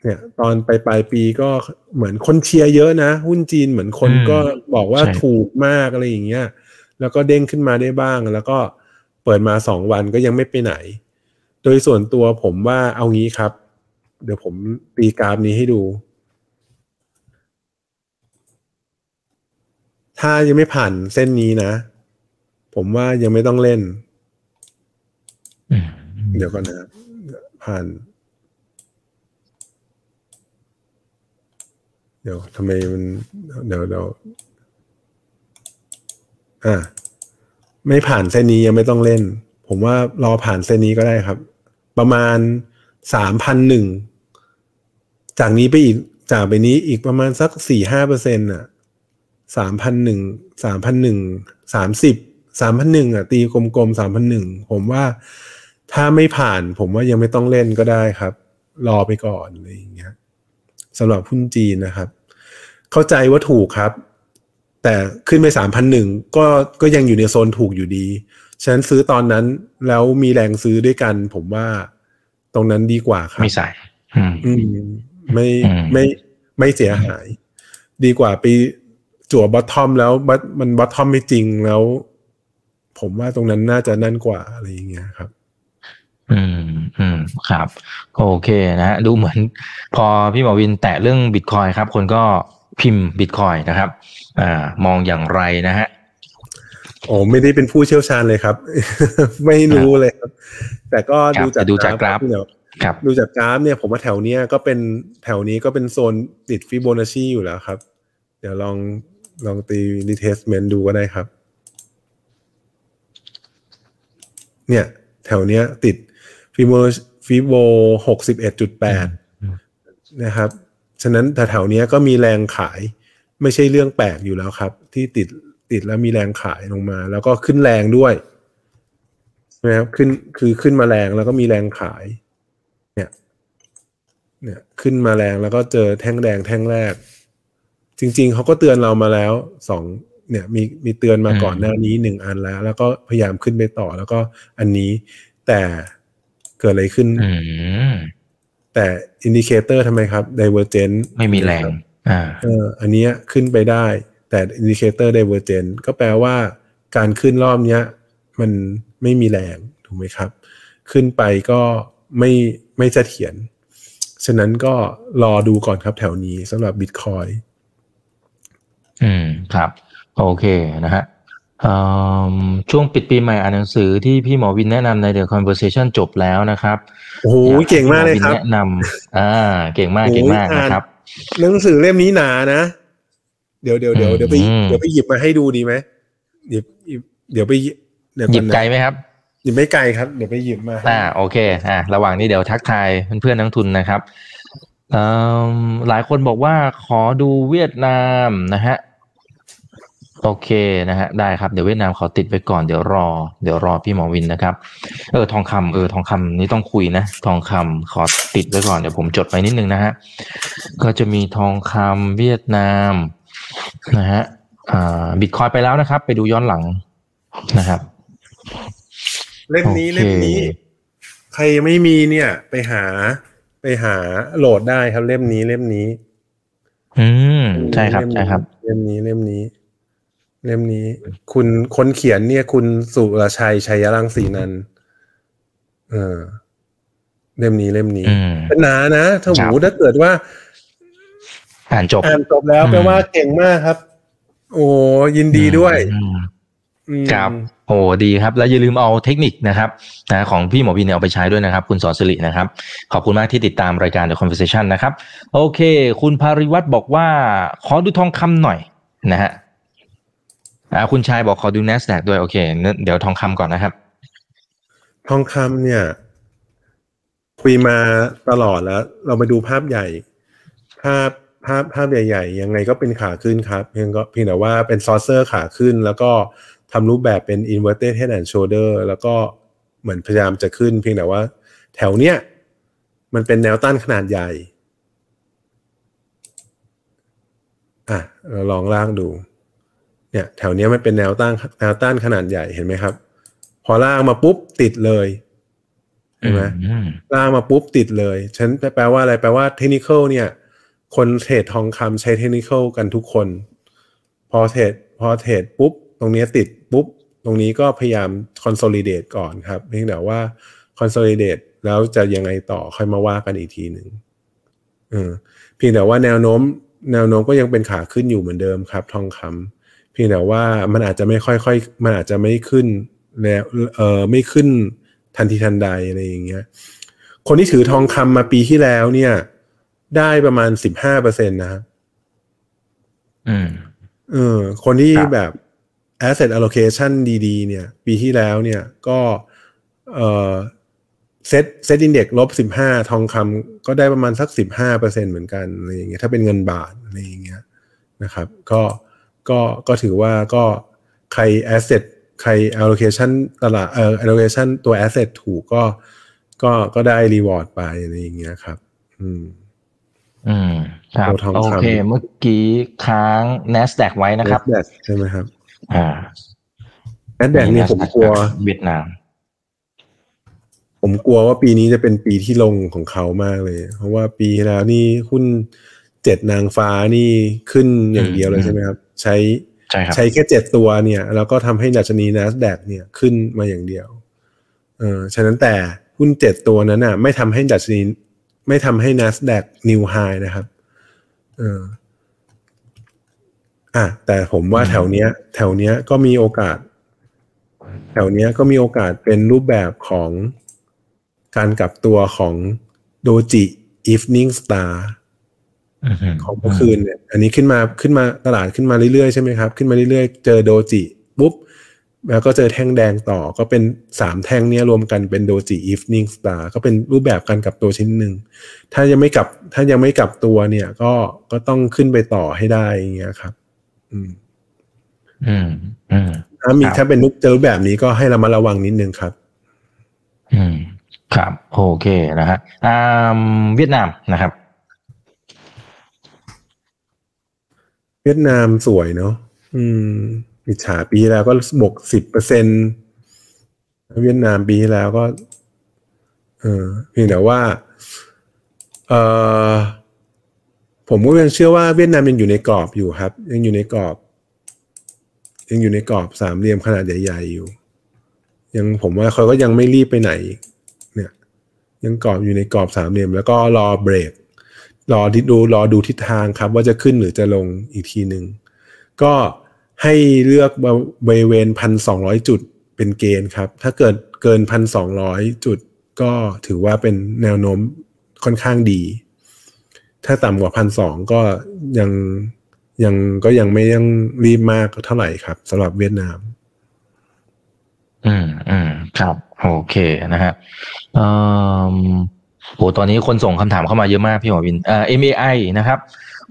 เนี่ย ตอนปลายปลายปีก็เหมือนคนเชียร์เยอะนะ หุ้นจีนเหมือนคนอืมก็บอกว่าใช่ถูกมากอะไรอย่างเงี้ย แล้วก็เด้งขึ้นมาได้บ้างแล้วก็เปิดมาสองวันก็ยังไม่ไปไหน โดยส่วนตัวผมว่าเอางี้ครับ เดี๋ยวผมตีกราฟนี้ให้ดู ถ้ายังไม่ผ่านเส้นนี้นะ ผมว่ายังไม่ต้องเล่นอืมเดี๋ยวก่อนนะครับผ่าน เดี๋ยวทำไมมัน เดี๋ยวเดี๋ยวอ่าไม่ผ่านเส้นนี้ยังไม่ต้องเล่น ผมว่ารอผ่านเส้นนี้ก็ได้ครับ ประมาณสามพันหนึ่งจากนี้ไปอีกจากไปนี้อีกประมาณสักสี่ห้าเปอร์เซ็นต์อะสามพันหนึ่งสามพันหนึ่งสามสิบสามพันหนึ่งอะตีกลมๆสามพันหนึ่งผมว่าถ้าไม่ผ่านผมว่ายังไม่ต้องเล่นก็ได้ครับ รอไปก่อนอะไรอย่างเงี้ยสำหรับหุ้นจีนนะครับ เข้าใจว่าถูกครับ แต่ขึ้นไปสามพันหนึ่งก็ก็ยังอยู่ในโซนถูกอยู่ดี ฉะนั้นซื้อตอนนั้นแล้วมีแรงซื้อด้วยกัน ผมว่าตรงนั้นดีกว่าครับไม่ใส่อืมอืมไม่อืมไม่ไม่เสียหาย ดีกว่าไปจั่วบอททอมแล้วบัตมันบอททอมไม่จริงแล้ว ผมว่าตรงนั้นน่าจะนั่นกว่าอะไรอย่างเงี้ยครับ อืมอืมครับ โอเคนะฮะดูเหมือน พอพี่หมอวินแตะเรื่องบิตคอยครับ คนก็พิมพ์บิตคอยนะครับ อ่ามองอย่างไรนะฮะ โอ้ไม่ได้เป็นผู้เชี่ยวชาญเลยครับ ไม่รู้เลยครับ แต่ก็ครับดูจากแต่ดูจากกราฟเดี๋ยวครับดูจากกราฟเนี่ยผมว่าแถวเนี้ยก็เป็นแถวนี้ก็เป็นโซนติดฟิโบนัชชีอยู่แล้วครับ เดี๋ยวลองลองตี retracement ดูก็ได้ครับ เนี่ย แถวเนี้ยติดฟิโบฟิโบหกสิบเอ็ดจุดแปดนะครับ ฉะนั้นแถวๆเนี้ยก็มีแรงขายไม่ใช่เรื่องแปลกอยู่แล้วครับ ที่ติด ติดแล้วมีแรงขายลงมา แล้วก็ขึ้นแรงด้วยนะครับขึ้นคือขึ้นมาแรงแล้วก็มีแรงขาย เนี่ย เนี่ยขึ้นมาแรงแล้วก็เจอแท่งแดงแท่งแรก จริง ๆเขาก็เตือนเรามาแล้วสองเนี่ยมีมีเตือนมาอืมก่อนหน้านี้หนึ่งอันแล้ว แล้วก็พยายามขึ้นไปต่อแล้วก็อันนี้แต่เกิดอะไรขึ้นอืมแต่ indicator ทำไมครับ divergent ไม่มีแรง อ่า เออ อันเนี้ยขึ้นไปได้ แต่ indicator divergent ก็แปลว่าการขึ้นรอบเนี้ย มันไม่มีแรงถูกไหมครับ ขึ้นไปก็ไม่ไม่เสถียรฉะนั้นก็รอดูก่อนครับแถวนี้สำหรับ Bitcoin อืมครับ โอเคนะฮะอืมช่วงปิดปีใหม่อ่านหนังสือที่พี่หมอวินแนะนำใน The Conversation จบแล้วนะครับ โอ้โหอยให้เก่งมากเลยพี่หครับวินแนะนำอ่า เก่งมากโอ้ยเก่งมากอ่านนะครับ หนังสือเล่มนี้หนานะ เดี๋ยวเดี๋ยวเดี๋ยวเดี๋ยวไปอืมเดี๋ยวไปหยิบมาให้ดูดีไหมเดี๋ยวหยิบเดี๋ยวไปหยิบเดี๋ยวหยิบอนนะไกลไหมครับหยิบไม่ไกลครับ เดี๋ยวไปหยิบมาให้อ่าโอเคอ่าระหว่างนี้เดี๋ยวทักทายเพื่อนๆนักทุนนะครับเอิ่มหลายคนบอกว่าขอดูเวียดนามนะฮะโอเคนะฮะได้ครับเดี๋ยวเวียดนามขอติดไว้ก่อนเดี๋ยวรอ เดี๋ยวรอพี่หมอวินนะครับ เออทองคำเออทองคำนี่ต้องคุยนะ ทองคำขอติดไว้ก่อนเดี๋ยวผมจดไว้นิดนึงนะฮะก็จะมีทองคำเวียดนาม นะฮะอ่าบิตคอยไปแล้วนะครับ ไปดูย้อนหลังนะครับ เล่มนี้โอเคเล่มนี้ ใครยังไม่มีเนี่ย ไปหา ไปหาโหลดได้ครับเล่มนี้เล่มนี้ อืมใช่ครับเล่มนี้ใช่ครับ เล่มนี้เล่มนี้ เล่มนี้ คุณคนเขียนเนี่ย คุณสุรชัยชัยรังสีนันท์เออเล่มนี้เล่มนี้อืมเป็นหนานะถ้าครัหูบถ้าเกิดว่า อ่านจบอ่านจบแล้วอืมแปลว่าเก่งมากครับ โอ้ยินดีด้วยอืมอืมครับโอ้ดีครับ แล้วอย่าลืมเอาเทคนิคนะครับนะของพี่หมอวินเนี่ยเอาไปใช้ด้วยนะครับ คุณสอนสิรินะครับ ขอบคุณมากที่ติดตามรายการ The Conversation นะครับ โอเค คุณภาริวัตรบอกว่า ขอดูทองคำหน่อยนะฮะอ่าคุณชายบอกขอดู NASDAQ ด้วย โอเคงั้นเดี๋ยวทองคำก่อนนะครับ ทองคำเนี่ย คุยมาตลอดแล้ว เรามาดูภาพใหญ่ ภาพ ภาพภาพใหญ่ๆ ยังไงก็เป็นขาขึ้นครับ เพียงก็เพียงแต่ว่าเป็นซอเซอร์ขาขึ้น แล้วก็ทำรูปแบบเป็น inverted head and shoulder แล้วก็เหมือนพยายามจะขึ้น เพียงแต่ว่า แถวเนี้ยมันเป็นแนวต้านขนาดใหญ่อะเราลองล่างดู เนี่ยแถวเนี้ยมันเป็นแนวต้านแนวต้านขนาดใหญ่เห็นไหมครับ พอล่างมาปุ๊บติดเลยเห็นไหมอืมล่างมาปุ๊บติดเลย ฉันแปลว่าอะไรแปลว่าเทคนิคเนี่ย คนเทรดทองคำใช้เทคนิคกันทุกคน พอเทรดพอเทรดปุ๊บ ตรงนี้ติดปุ๊บ ตรงนี้ก็พยายาม consolidate ก่อนครับเพียงแต่ว่า consolidate แล้วจะยังไงต่อค่อยมาว่ากันอีกทีหนึ่งเพียงแต่ว่าแนวโน้ม แนวโน้มก็ยังเป็นขาขึ้นอยู่เหมือนเดิมครับ ทองคำเพียงแต่ว่ามันอาจจะไม่ค่อยๆมันอาจจะไม่ขึ้นแล้วเออไม่ขึ้นทันทีทันใดอะไรอย่างเงี้ยคนที่ถือทองคำมาปีที่แล้วเนี่ย ได้ประมาณสิบห้าเปอร์เซ็นต์นะครับอืมเออคนที่ครับแบบ asset allocation ดีๆ เนี่ย ปีที่แล้วเนี่ยก็เออ SET SET Index ลบสิบห้าทองคำก็ได้ประมาณสักสิบห้าเปอร์เซ็นต์เหมือนกันอะไรอย่างเงี้ยถ้าเป็นเงินบาทอะไรอย่างเงี้ยนะครับ ก็ก็ก็ถือว่าก็ใคร asset ใคร allocation ตลาดเอ่อ allocation ตัว asset ถูกก็ก็ก็ได้ reward ไปอะไรอย่างเงี้ยครับ อืม อืมครับตัวทองคำโอเคเมื่อกี้ค้าง NASDAQ ไว้นะครับ NASDAQ ใช่ไหมครับ อ่า NASDAQ เนี่ยผมกลัวเวียดนาม ผมกลัวว่าปีนี้จะเป็นปีที่ลงของเขามากเลย เพราะว่าปีที่แล้วนี่หุ้นเจ็ดนางฟ้านี่ขึ้นอย่างเดียวเลยอืมใช่ไหมครับ ใช้ใช่ครับใช้แค่เจ็ดตัวเนี่ย แล้วก็ทำให้ดัชนี NASDAQ เนี่ยขึ้นมาอย่างเดียว เออฉะนั้นแต่หุ้นเจ็ดตัวนั้นน่ะ ไม่ทำให้ดัชนี ไม่ทำให้ NASDAQ new high นะครับเอออะแต่ผมว่าอืมแถวเนี้ย แถวเนี้ยก็มีโอกาส แถวเนี้ยก็มีโอกาสเป็นรูปแบบของการกลับตัวของโดจิ evening star ของเมื่อคืนเนี่ย อันนี้ขึ้นมาขึ้นมาตลาดขึ้นมาเรื่อยๆใช่ไหมครับ ขึ้นมาเรื่อยๆ เจอโดจิปุ๊บ แล้วก็เจอแท่งแดงต่อก็เป็นสามแท่งเนี้ยรวมกันเป็นโดจิ evening star ก็เป็นรูปแบบการกลับตัวชิ้นหนึ่งถ้ายังไม่กลับ ถ้ายังไม่กลับตัวเนี่ยก็ก็ต้องขึ้นไปต่อให้ได้อย่างเงี้ยครับ อืม อืมอืมถ้ามีครับถ้าเป็นรูปเจอรูปแบบนี้ก็ให้ระมัดระวังนิดนึงครับ อืม ครับ โอเคนะฮะอ่าเวียดนามนะครับ เวียดนามสวยเนาะอืม อิจฉาปีแล้วก็บวกสิบเปอร์เซ็นเวียดนามปีแล้วก็ เออเพียงแต่ว่า เออผมก็ยังเชื่อว่าเวียดนามยังอยู่ในกรอบอยู่ครับ ยังอยู่ในกรอบ ยังอยู่ในกรอบสามเหลี่ยมขนาดใหญ่ๆอยู่ ยังผมว่าเขาก็ยังไม่รีบไปไหน เนี่ย ยังกรอบอยู่ในกรอบสามเหลี่ยม แล้วก็รอเบรกรอดูรอดูทิศทางครับ ว่าจะขึ้นหรือจะลงอีกทีหนึ่งก็ ให้เลือกบริเวณพันสองร้อยจุดเป็นเกณฑ์ครับ ถ้าเกิดเกินพันสองร้อยจุดก็ถือว่าเป็นแนวโน้มค่อนข้างดี ถ้าต่ำกว่าพันสองก็ยังยังก็ยังไม่ยังรีบมากเท่าไหร่ครับสำหรับเวียดนาม อืมอืมครับ โอเคนะฮะอ่อโหตอนนี้คนส่งคำถามเข้ามาเยอะมากพี่หมอวินเอ่อ MAI นะครับ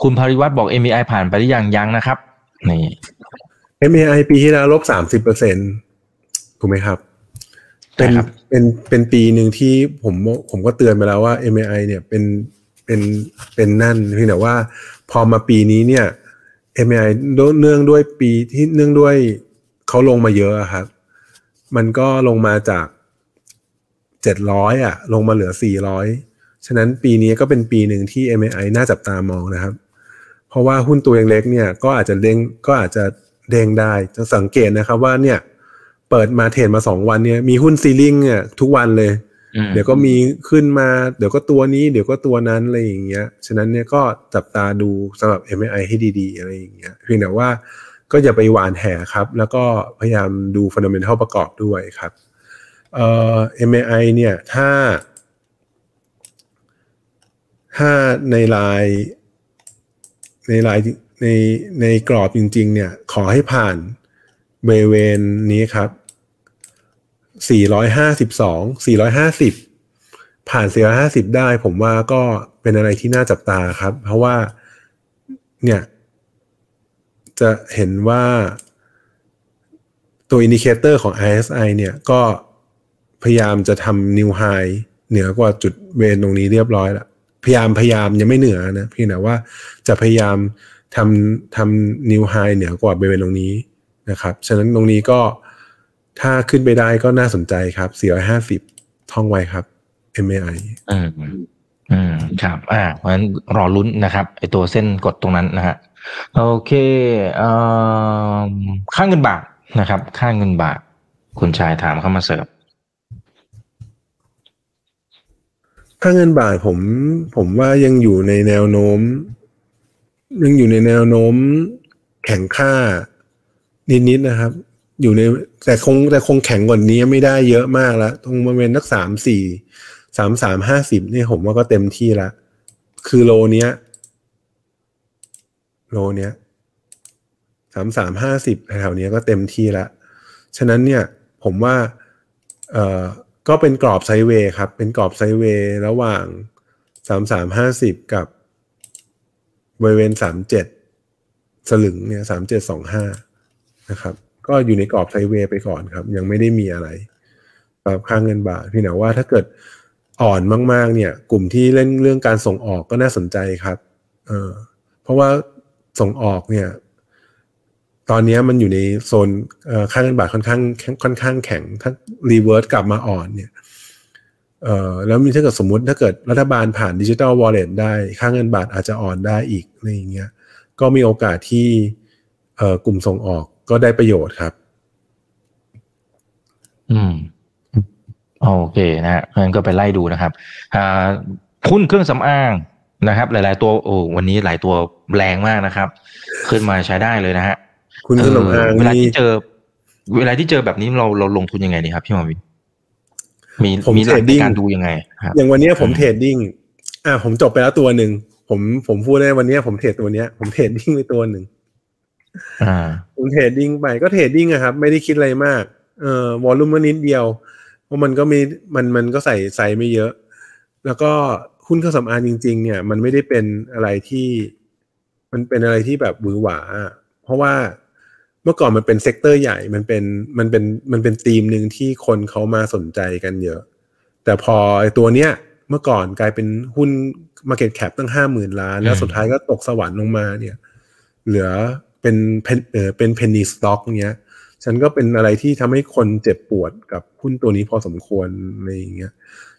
คุณภริวัตรบอก MAI ผ่านไปหรือยังยังนะครับ นี่ MAI ปีที่แล้วลบสามสิบเปอร์เซ็นถูกไหมครับ เป็นครับเป็นเป็นปีหนึ่งที่ผมผมก็เตือนไปแล้วว่า MAI เนี่ยเป็นเป็นเป็นนั่นเพียงแต่ว่าพอมาปีนี้เนี่ย MAI เนื่องด้วยปีที่เนื่องด้วยเขาลงมาเยอะอะครับ มันก็ลงมาจากเจ็ดร้อยอะ ลงมาเหลือสี่ร้อยฉะนั้นปีนี้ก็เป็นปีหนึ่งที่ MAI น่าจับตามองนะครับ เพราะว่าหุ้นตัวเล็กๆเนี่ยก็อาจจะเด้งก็อาจจะ เด้งได้จะสังเกตนะครับว่าเนี่ย เปิดมาเทรดมาสองวันเนี่ยมีหุ้นซีลิงเนี่ยทุกวันเลยอืมเดี๋ยวก็มีขึ้นมา เดี๋ยวก็ตัวนี้เดี๋ยวก็ตัวนั้นอะไรอย่างเงี้ยฉะนั้นเนี่ยก็จับตาดูสำหรับ MAI ให้ดีๆ อะไรอย่างเงี้ยเพียงแต่ว่าก็อย่าไปหวานแห่ครับ แล้วก็พยายามดูฟันเดเมนทัลประกอบด้วยครับ เอ่อ MAI เนี่ยถ้า ถ้าในลายในลาย ในในกรอบจริง ๆ เนี่ย ขอให้ผ่านบริเวณนี้ครับ 452 450 ผ่าน 450 ได้ผมว่าก็เป็นอะไรที่น่าจับตาครับ เพราะว่า เนี่ย จะเห็นว่าตัว indicator ของ RSI เนี่ย ก็พยายามจะทำ new high เหนือกว่าจุดเวนตรงนี้เรียบร้อยแล้วพยายามพยายามยังไม่เหนือนะเพียงแต่ว่าจะพยายาม ทำทำ new high เหนือกว่าบริเวณตรงนี้นะครับฉะนั้นตรงนี้ก็ถ้าขึ้นไปได้ก็น่าสนใจครับ 450 ท่องไว้ครับ MAI อืมอืมครับ อ่า เพราะฉะนั้นรอลุ้นนะครับไอตัวเส้นกดตรงนั้นนะฮะโอเคเอ่อค่าเงินบาทนะครับ ค่าเงินบาท คุณชายถามเข้ามาเสิร์ฟค่าเงินบาทผม ผมว่ายังอยู่ในแนวโน้ม ยังอยู่ในแนวโน้มแข็งค่านิดๆนะครับ อยู่ในแต่คงแต่คงแข็งกว่านี้ไม่ได้เยอะมากแล้วตรงบริเวณนักสามสี่สามสามห้าสิบนี่ผมว่าก็เต็มที่ละคือโลเนี้ย โลเนี้ยสามสามห้าสิบแถวเนี้ยก็เต็มที่ละฉะนั้นเนี่ยผมว่าเอ่อก็เป็นกรอบไซเวย์ครับ เป็นกรอบไซเวย์ระหว่างสามสามห้าสิบกับ บริเวณสามเจ็ดสลึงเนี่ยสามเจ็ดสองห้านะครับ ก็อยู่ในกรอบ sideway ไปก่อนครับ ยังไม่ได้มีอะไรปรับค่างเงินบาทพี่หนาว่าถ้าเกิดอ่อนมากๆ เนี่ย กลุ่มที่เล่นเรื่องการส่งออกก็น่าสนใจครับ เออเพราะว่าส่งออกเนี่ย ตอนนี้มันอยู่ในโซนค่าเงินบาทค่อนข้างค่อนข้างแข็ง ถ้า reverse กลับมาอ่อนเนี่ย เอ่อแล้วมีถ้าเกิดสมมุติถ้าเกิดรัฐบาลผ่านดิจิ t a ลวอลเล็ตได้ค่าเงินบาทอาจจะอ่อนได้อีกอะไรอย่างเงี้ยก็มีโอกาสที่เอ่อกลุ่มส่งออกก็ได้ประโยชน์ครับ อืม โอเคนะฮะงั้นก็ไปไล่ดูนะครับอ่าหุ้นเครื่องสำอางนะครับ หลาย ๆ ตัวโอ้วันนี้หลายตัวแรงมากนะครับ ขึ้นมาใช้ได้เลยนะฮะคุณขนมอางเวลานี่ที่เจอ เวลาที่เจอแบบนี้เราเราลงทุนยังไงดีครับพี่หมอวิน มีผมมีหลักใน trading การดูยังไงครับอย่างวันเนี้ยผมอืม trading อ่าผมจบไปแล้วตัวหนึ่งผมผมพูดได้วันเนี้ยผม trade ตัวเนี้ย ผม trading ไปตัวหนึ่งอ่า ผม trading ไปก็ trading อะครับ ไม่ได้คิดอะไรมาก เอ่อ volume ก็นิดเดียวเพราะมันก็มีมันมันก็ใส่ไซส์ไม่เยอะ แล้วก็หุ้นเครื่องสำอางจริง ๆ เนี่ย มันไม่ได้เป็นอะไรที่ มันเป็นอะไรที่แบบหวือหวาอะเพราะว่า เมื่อก่อนมันเป็น sector ใหญ่มันเป็นมันเป็นมันเป็นธีมหนึ่งที่คนเขามาสนใจกันเยอะ แต่พอไอ้ตัวเนี้ยเมื่อก่อนกลายเป็นหุ้น Market Cap ตั้งห้าหมื่นล้าน แล้วอืมสุดท้ายก็ตกสวรรค์ลงมาเนี่ย เหลือเป็น pen เออเป็น penny stock เงี้ย ฉันก็เป็นอะไรที่ทำให้คนเจ็บปวดกับหุ้นตัวนี้พอสมควรอะไรอย่างเงี้ย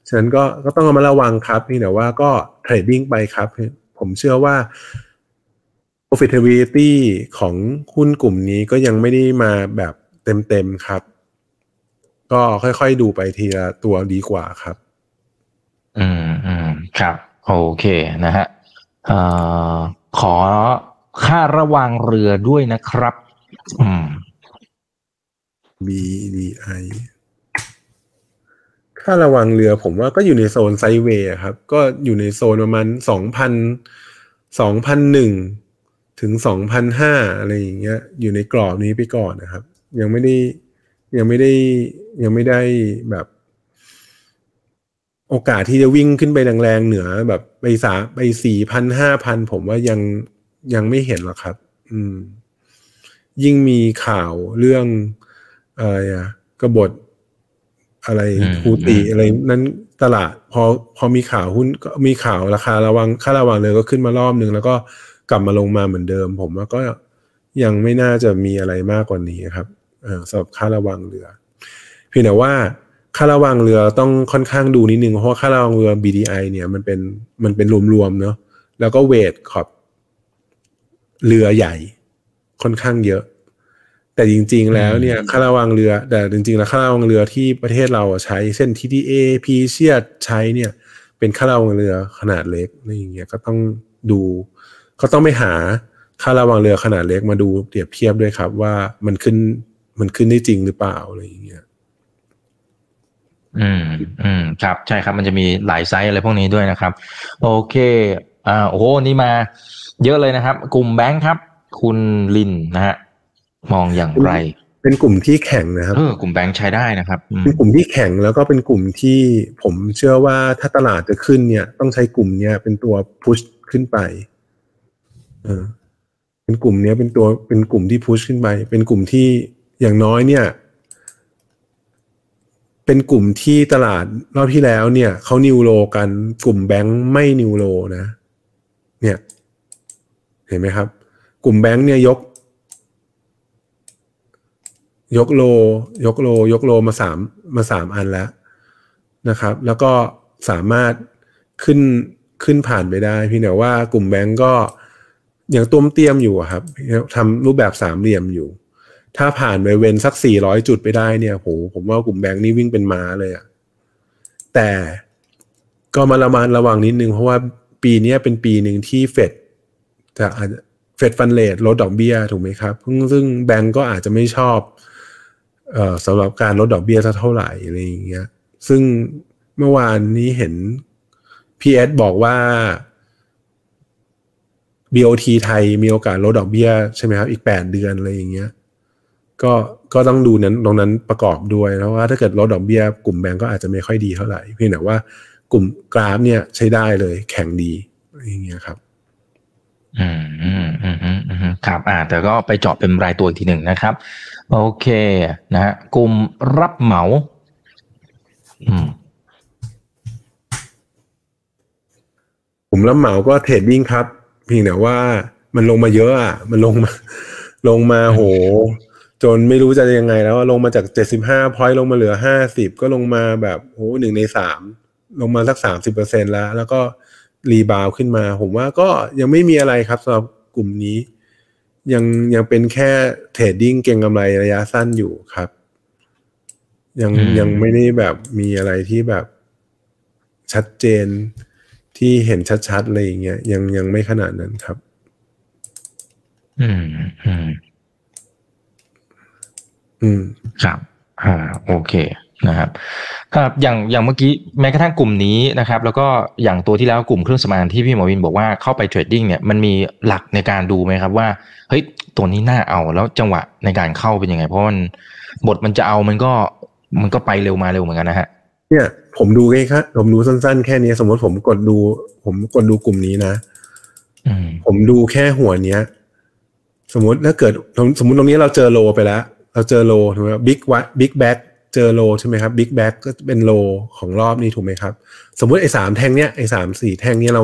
ฉะนั้นก็ก็ต้องมาระวังครับพี่แต่ว่าก็ trading ไปครับ ผมเชื่อว่า profitability ของหุ้นกลุ่มนี้ก็ยังไม่ได้มาแบบเต็มๆครับ ก็ค่อยๆดูไปทีละตัวดีกว่าครับ อืมอืมครับ โอเคนะฮะเอ่อขอค่าระวังเรือด้วยนะครับ อืม BDI ค่าระวังเรือผมว่าก็อยู่ในโซนไซด์เวย์อะครับ ก็อยู่ในโซนประมาณสองพันสองพันหนึ่ง ถึงสองพันห้าอะไรอย่างเงี้ย อยู่ในกรอบนี้ไปก่อนนะครับ ยังไม่ได้ยังไม่ได้ยังไม่ได้แบบ โอกาสที่จะวิ่งขึ้นไปแรงๆเหนือแบบไปสาไปสี่พันห้าพันผมว่ายังยังไม่เห็นหรอกครับ อืม ยิ่งมีข่าวเรื่องอะไรอะกบฏอะไรอืมฮูตีอะไรนั้นตลาด พอพอมีข่าวหุ้นก็มีข่าวราคาระวังค่าระวังเลยก็ขึ้นมารอบหนึ่งแล้วก็ กลับมาลงมาเหมือนเดิม ผมว่าก็ยังไม่น่าจะมีอะไรมากกว่านี้ครับเออสำหรับค่าระวังเรือ เพียงแต่ว่าค่าระวังเรือต้องค่อนข้างดูนิดนึงเพราะว่าค่าระวังเรือ BDI เนี่ยมันเป็นมันเป็นรวมๆเนาะแล้วก็เวทขอบเรือใหญ่ค่อนข้างเยอะ แต่จริง ๆ แล้วเนี่ยค่าระวังเรือ แต่จริงๆแล้วค่าระวังเรือที่ประเทศเราอะใช้เช่น TTA P เชียใช้เนี่ย เป็นค่าระวังเรือขนาดเล็กนี่อย่างเงี้ยก็ต้องดู ก็ต้องไปหาค่าระวังเรือขนาดเล็กมาดูเปรียบเทียบด้วยครับ ว่ามันขึ้นมันขึ้นได้จริงหรือเปล่าอะไรอย่างเงี้ยอืมอืมครับใช่ครับ มันจะมีหลายไซส์อะไรพวกนี้ด้วยนะครับ โอเคอ่าโอ้โหนี่มา เยอะเลยนะครับ กลุ่มแบงค์ครับ คุณลินนะฮะมองอย่างไร เป็นกลุ่มที่แข็งนะครับเออกลุ่มแบงค์ใช้ได้นะครับอืมเป็นกลุ่มที่แข็งแล้วก็เป็นกลุ่มที่ผมเชื่อว่าถ้าตลาดจะขึ้นเนี่ย ต้องใช้กลุ่มเนี้ยเป็นตัวพุชขึ้นไป เออ เป็นกลุ่มเนี้ยเป็นตัวเป็นกลุ่มที่พุชขึ้นไป เป็นกลุ่มที่อย่างน้อยเนี่ย เป็นกลุ่มที่ตลาดรอบที่แล้วเนี่ยเขานิวโลกันกลุ่มแบงค์ไม่นิวโลนะ เนี่ย เห็นไหมครับ กลุ่มแบงค์เนี่ยยก ยกโล ยกโล ยกโลมาสามมาสามอันแล้วนะครับ แล้วก็สามารถขึ้นขึ้นผ่านไปได้ พี่แต่ว่ากลุ่มแบงก์ก็ อยังต้วมเตี้ยมอยู่ครับทำรูปแบบสามเหลี่ยมอยู่ ถ้าผ่านไปเวนสักสี่ร้อยจุดไปได้เนี่ยโหผมว่ากลุ่มแบงก์นี่วิ่งเป็นม้าเลยอะแต่ก็มาระมัดระวังนิดนึง เพราะว่าปีนี้เป็นปีหนึ่งที่เฟดจะอาจจะ Fed Fund Rate ลดดอกเบี้ยถูกไหมครับซึ่งซึ่งแบงก์ก็อาจจะไม่ชอบเอ่อสำหรับการลดดอกเบี้ยสักเท่าไหร่อะไรอย่างเงี้ย ซึ่งเมื่อวานนี้เห็นพีเอสบอกว่า BOT ไทยมีโอกาสลดดอกเบี้ยใช่ไหมครับอีกแปดเดือนอะไรอย่างเงี้ยก็ก็ต้องดูนั้นตรงนั้นประกอบด้วยแล้วว่าถ้าเกิดลดดอกเบี้ยกลุ่มแบงก์ก็อาจจะไม่ค่อยดีเท่าไหร่เพียงแต่ว่ากลุ่มกราฟเนี่ยใช้ได้เลยแข็งดีอย่างเงี้ยครับอืมอืมอืมอืมอืมครับ อ่า แต่ก็ไปเจาะเป็นรายตัวอีกทีหนึ่งนะครับ โอเคนะฮะกลุ่มรับเหมา อืมผมรับเหมาก็ trading ครับ เพียงแต่ว่ามันลงมาเยอะอะมันลงมา ลงมาโห จนไม่รู้จะยังไงแล้วอะลงมาจากเจ็ดสิบห้า point ลงมาเหลือห้าสิบก็ลงมาแบบโหหนึ่งในสามลงมาสักสามสิบเปอร์เซ็นต์แล้ว แล้วก็ rebound ขึ้นมา ผมว่าก็ยังไม่มีอะไรครับสำหรับกลุ่มนี้ ยังยังเป็นแค่ trading เก็งกำไรระยะสั้นอยู่ครับ ยังอืมยังไม่ได้แบบมีอะไรที่แบบชัดเจน ที่เห็นชัดๆอะไรอย่างเงี้ยยังยังไม่ขนาดนั้นครับ อืมอืมอืมครับอ่าโอเคนะครับครับอย่างอย่างเมื่อกี้แม้กระทั่งกลุ่มนี้นะครับ แล้วก็อย่างตัวที่แล้วกลุ่มเครื่องสำอางที่พี่หมอวินบอกว่าเข้าไป trading เนี่ยมันมีหลักในการดูไหมครับว่าเฮ้ยตัวนี้น่าเอาแล้วจังหวะในการเข้าเป็นยังไง เพราะมันบทมันจะเอามันก็มันก็ไปเร็วมาเร็วเหมือนกันนะฮะเนี่ย ผมดูแค่ครับผมดูสั้นๆ แค่นี้สมมติผมกดดู ผมกดดูกลุ่มนี้นะอืมผมดูแค่หัวเนี้ย สมมติถ้าเกิดสมมติตรงนี้เราเจอ low ไปแล้ว เราเจอ low ถูกไหมบิ๊กวัดบิ๊กแบ็กเจอ low ใช่ไหมครับบิ๊กแบ็กก็เป็น low ของรอบนี้ถูกไหมครับ สมมติไอ้สามแท่งเนี้ยไอ้สามสี่แท่งเนี้ยเรา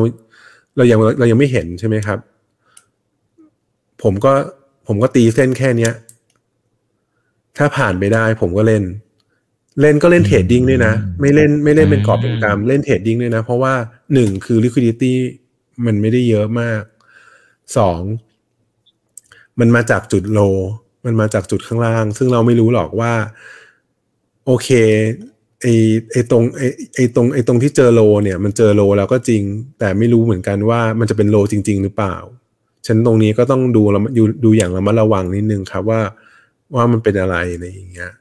เรายังเรายังไม่เห็นใช่ไหมครับ ผมก็ผมก็ตีเส้นแค่เนี้ย ถ้าผ่านไปได้ผมก็เล่น เล่นก็เล่น trading ด้วยนะ ไม่เล่นไม่เล่นเป็นกอบเป็นกำเล่น trading ด้วยนะ เพราะว่าหนึ่งคือ liquidity มันไม่ได้เยอะมากสองมันมาจากจุดโล มันมาจากจุดข้างล่าง ซึ่งเราไม่รู้หรอกว่า โอเคไอไอตรงไอไอตรงไอตรงที่เจอโล เนี่ย มันเจอโลแล้วก็จริง แต่ไม่รู้เหมือนกันว่ามันจะเป็นโลจริง ๆ หรือเปล่าฉันตรงนี้ก็ต้องดูแล้วดูดูอย่างระมัดระวังนิดนึงครับว่าว่ามันเป็นอะไรอะไรอย่างเงี้ย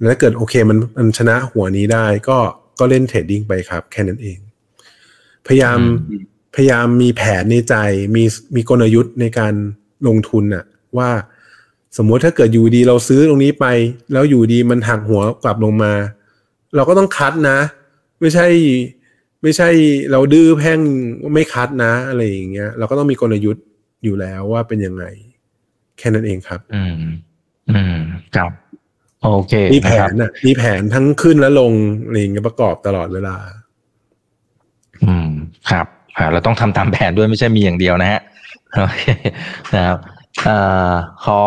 แล้วถ้าเกิดโอเคมันมันชนะหัวนี้ได้ ก็ก็เล่นเทรดดิ้งไปครับ แค่นั้นเอง พยายามพยายามมีแผนในใจมีมีกลยุทธ์ในการลงทุนอะว่าสมมุติถ้าเกิดอยู่ดีเราซื้อตรงนี้ไป แล้วอยู่ดีมันหักหัวกลับลงมา เราก็ต้องคัดนะ ไม่ใช่ ไม่ใช่เราดื้อแพ่งไม่คัดนะ อะไรอย่างเงี้ยเราก็ต้องมีกลยุทธ์อยู่แล้วว่าเป็นยังไง แค่นั้นเองครับ อืม อืมครับ โอเคมีแผะครับนน่ะมีแผนทั้งขึ้นและลงอะไรอย่างเงี้ยประกอบตลอดเวลา อืมครับอ่าเราต้องทำตามแผนด้วยไม่ใช่มีอย่างเดียวนะฮะโอเคนะครับเอ่อขอ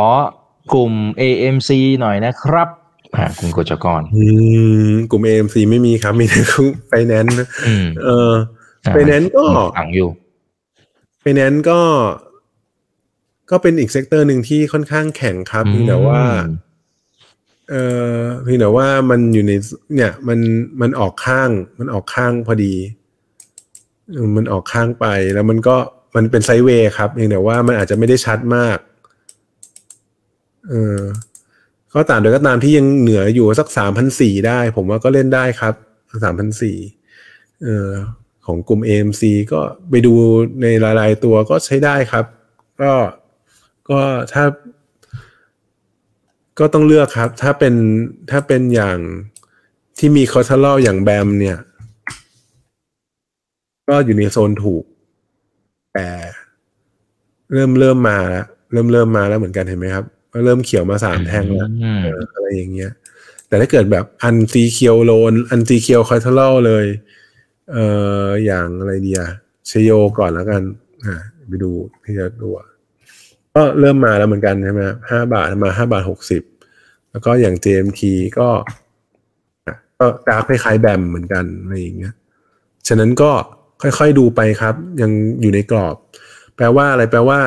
กลุ่ม AMC หน่อยนะครับอ่าคุณกจกร อืม กลุ่ม AMC ไม่มีครับ มีแต่กลุ่มไฟแนนซ์อืมเออไฟแนนซ์ก็ฝังอยู่ไฟแนนซ์ก็ ก็เป็นอีก sector หนึ่งที่ค่อนข้างแข็งครับเพียงแต่ว่า เออเพียงแต่ว่ามันอยู่ในเนี่ยมันมันออกข้างมันออกข้างพอดี มันออกข้างไปแล้วมันก็มันเป็น sideway ครับเพียงแต่ว่ามันอาจจะไม่ได้ชัดมากเออก็ตามโดยก็ตามที่ยังเหนืออยู่สักสามพันสี่ได้ ผมว่าก็เล่นได้ครับสามพันสี่เออของกลุ่ม AMC ก็ไปดูในรายๆตัวก็ใช้ได้ครับ ก็ก็ถ้า ก็ต้องเลือกครับ ถ้าเป็นถ้าเป็นอย่างที่มี collateral อย่าง BAM เนี่ย ก็อยู่ในโซนถูก แต่เริ่มเริ่มมาแล้วเริ่มเริ่มมาแล้วเหมือนกันเห็นไหมครับก็เริ่มเขียวมาสามแท่งแล้วอืมเอออะไรอย่างเงี้ย แต่ถ้าเกิดแบบ unsecure loan unsecure collateralเลย เอ่ออย่างอะไรเดียชโยก่อนแล้วกัน อ่าไปดูที่จะดูอะก็เริ่มมาแล้วเหมือนกันใช่ไหมห้าบาทมาห้าบาทหกสิบ แล้วก็อย่าง JMT ก็ ก็กราฟคล้ายๆแบมเหมือนกันอะไรอย่างเงี้ย ฉะนั้นก็ค่อยๆดูไปครับ ยังอยู่ในกรอบ แปลว่าอะไรแปลว่า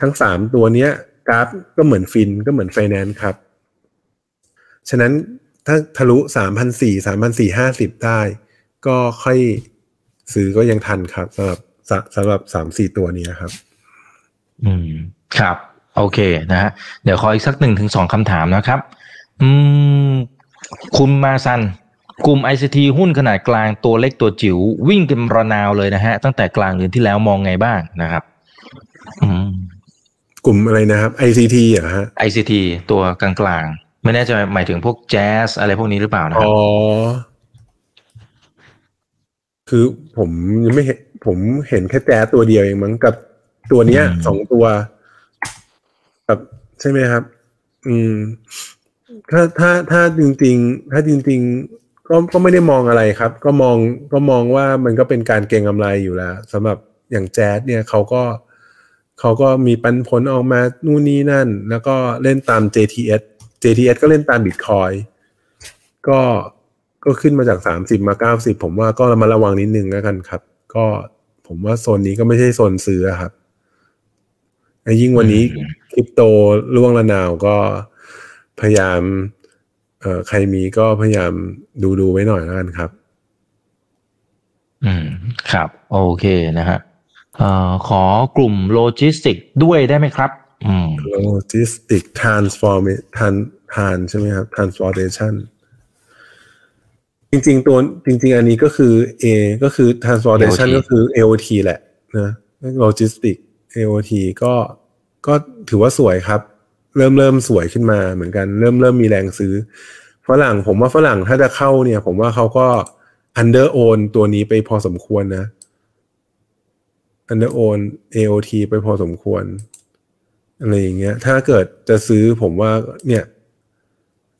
ทั้งสามตัวเนี้ยกราฟก็เหมือนฟินก็เหมือนไฟแนนซ์ครับ ฉะนั้นถ้าทะลุสามพันสี่สามพันสี่ห้าสิบได้ ก็ค่อยซื้อก็ยังทันครับสำหรับสำหรับสามสี่ตัวนี้ครับ อืมครับ โอเคนะฮะเดี๋ยวขออีกสักหนึ่งถึงสองคำถามนะครับ อืม คุณมาซัน กลุ่ม ICT หุ้นขนาดกลางตัวเล็กตัวจิ๋ววิ่งกันระนาวเลยนะฮะ ตั้งแต่กลางเดือนที่แล้วมองไงบ้างนะครับ อืม กลุ่มอะไรนะครับ ICT เหรอฮะ ICT ตัวกลางๆ ไม่แน่ใจหมายถึงพวกแจ๊สอะไรพวกนี้หรือเปล่านะคอ๋รับอคือผมยังไม่เห็นผมเห็นแค่แจ๊สตัวเดียวเองมั้งกับตัวเนี้ยอืมสองตัวกับใช่ไหมครับ อืม ถ้าถ้าถ้าจริง ๆ ถ้าจริง ๆ ก็ก็ไม่ได้มองอะไรครับ ก็มองก็มองว่ามันก็เป็นการเก็งกำไรอยู่แล้วสำหรับอย่างแจ๊สเนี่ยเขาก็เขาก็มีปันผลออกมานู่นนี่นั่น แล้วก็เล่นตาม JTS JTS ก็เล่นตาม Bitcoin ก็ก็ขึ้นมาจากสามสิบมาเก้าสิบผมว่าก็ระมาระวังนิดนึงแล้วกันครับ ก็ผมว่าโซนนี้ก็ไม่ใช่โซนซื้ออะครับไอ้ยิ่งวันนี้คริปโตล่วงระนาวก็ พยายามเอ่อใครมีก็พยายามดูดูไว้หน่อยแล้วกันครับ อืมครับ โอเคนะฮะเอ่อขอกลุ่มโลจิสติกด้วยได้ไหมครับ อืม logistic transform tran tran ใช่ไหมครับ transportation จริงๆตัวจริง ๆ อันนี้ก็คือ A ก็คือ transportation AOT ก็คือ AOT แหละนะ logistic AOT ก็ก็ถือว่าสวยครับ เริ่มเริ่มสวยขึ้นมาเหมือนกัน เริ่มเริ่มมีแรงซื้อฝรั่งผมว่าฝรั่งถ้าจะเข้าเนี่ย ผมว่าเขาก็ under own ตัวนี้ไปพอสมควรนะ under own AOT ไปพอสมควร อะไรอย่างเงี้ย ถ้าเกิดจะซื้อผมว่าเนี่ย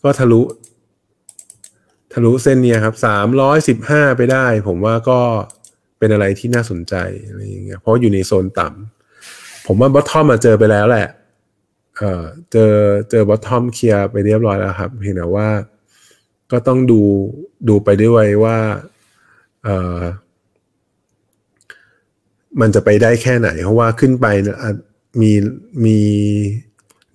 ก็ทะลุ ทะลุเส้นเนี้ยครับสามร้อยสิบห้าไปได้ ผมว่าก็เป็นอะไรที่น่าสนใจอะไรอย่างเงี้ยเพราะอยู่ในโซนต่ำผมว่าบอททอมมาเจอไปแล้วแหละ เอ่อเจอเจอบอททอมเคลียร์ไปเรียบร้อยแล้วครับเพียงแต่ว่า ก็ต้องดูดูไปด้วยว่าเอ่อมันจะไปได้แค่ไหน เพราะว่าขึ้นไปมีมี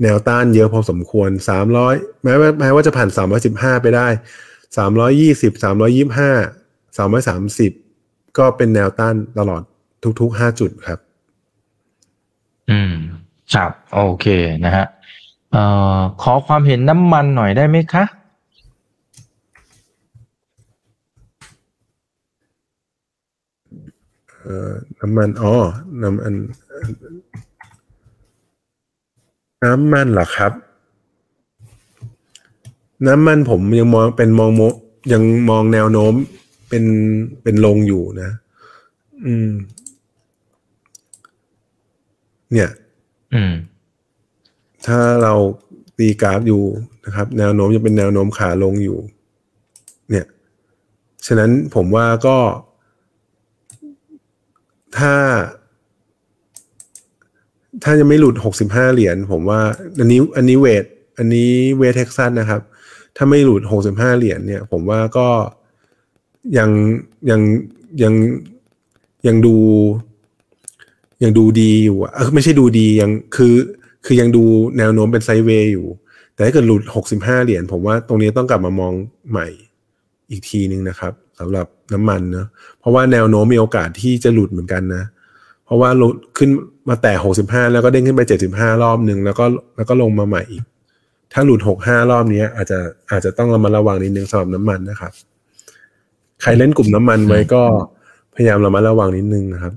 แนวต้านเยอะพอสมควรสามร้อยแม้ว่าแม้ว่าจะผ่านสามร้อยสิบห้าไปได้สามร้อยยี่สิบสามร้อยยี่ห้าสามร้อยสามสิบก็เป็นแนวต้านตลอดทุกๆห้าจุดครับ ครับโอเคนะฮะเอ่อขอความเห็นน้ำมันหน่อยได้ไหมคะ เอ่อน้ำมันอ๋อน้ำมันน้ำมันเหรอครับ น้ำมันผมยังมองเป็นมองโมยังมองแนวโน้มเป็นเป็นลงอยู่นะ อืม เนี่ย อืม ถ้าเราตีกราฟอยู่นะครับ แนวโน้มจะเป็นแนวโน้มขาลงอยู่ เนี่ย ฉะนั้นผมว่าก็ ถ้า ถ้ายังไม่หลุดหกสิบห้าเหรียญผมว่า อันนี้ อันนี้เวท อันนี้เวทเท็กซัสนะครับ ถ้าไม่หลุดหกสิบห้าเหรียญเนี่ย ผมว่าก็ยังยังยังยังดู ยังดูดีอยู่อะเออไม่ใช่ดูดียังคือคือยังดูแนวโน้มเป็น sideway อยู่ แต่ถ้าเกิดหลุดหกสิบห้าเหรียญผมว่าตรงนี้ต้องกลับมามองใหม่อีกทีนึงนะครับสำหรับน้ำมันเนอะเพราะว่าแนวโน้มมีโอกาสที่จะหลุดเหมือนกันนะ เพราะว่าหลุดขึ้นมาแต่หกสิบห้าแล้วก็เด้งขึ้นไปเจ็ดสิบห้ารอบหนึ่งแล้วก็แล้วก็ลงมาใหม่อีก ถ้าหลุดหกห้ารอบนี้อาจจะอาจจะต้องระมัดระวังนิดนึงสำหรับน้ำมันนะครับ ใครเล่นกลุ่มน้ำมันไว้ก็พยายามระมัดระวังนิดนึงนะครับ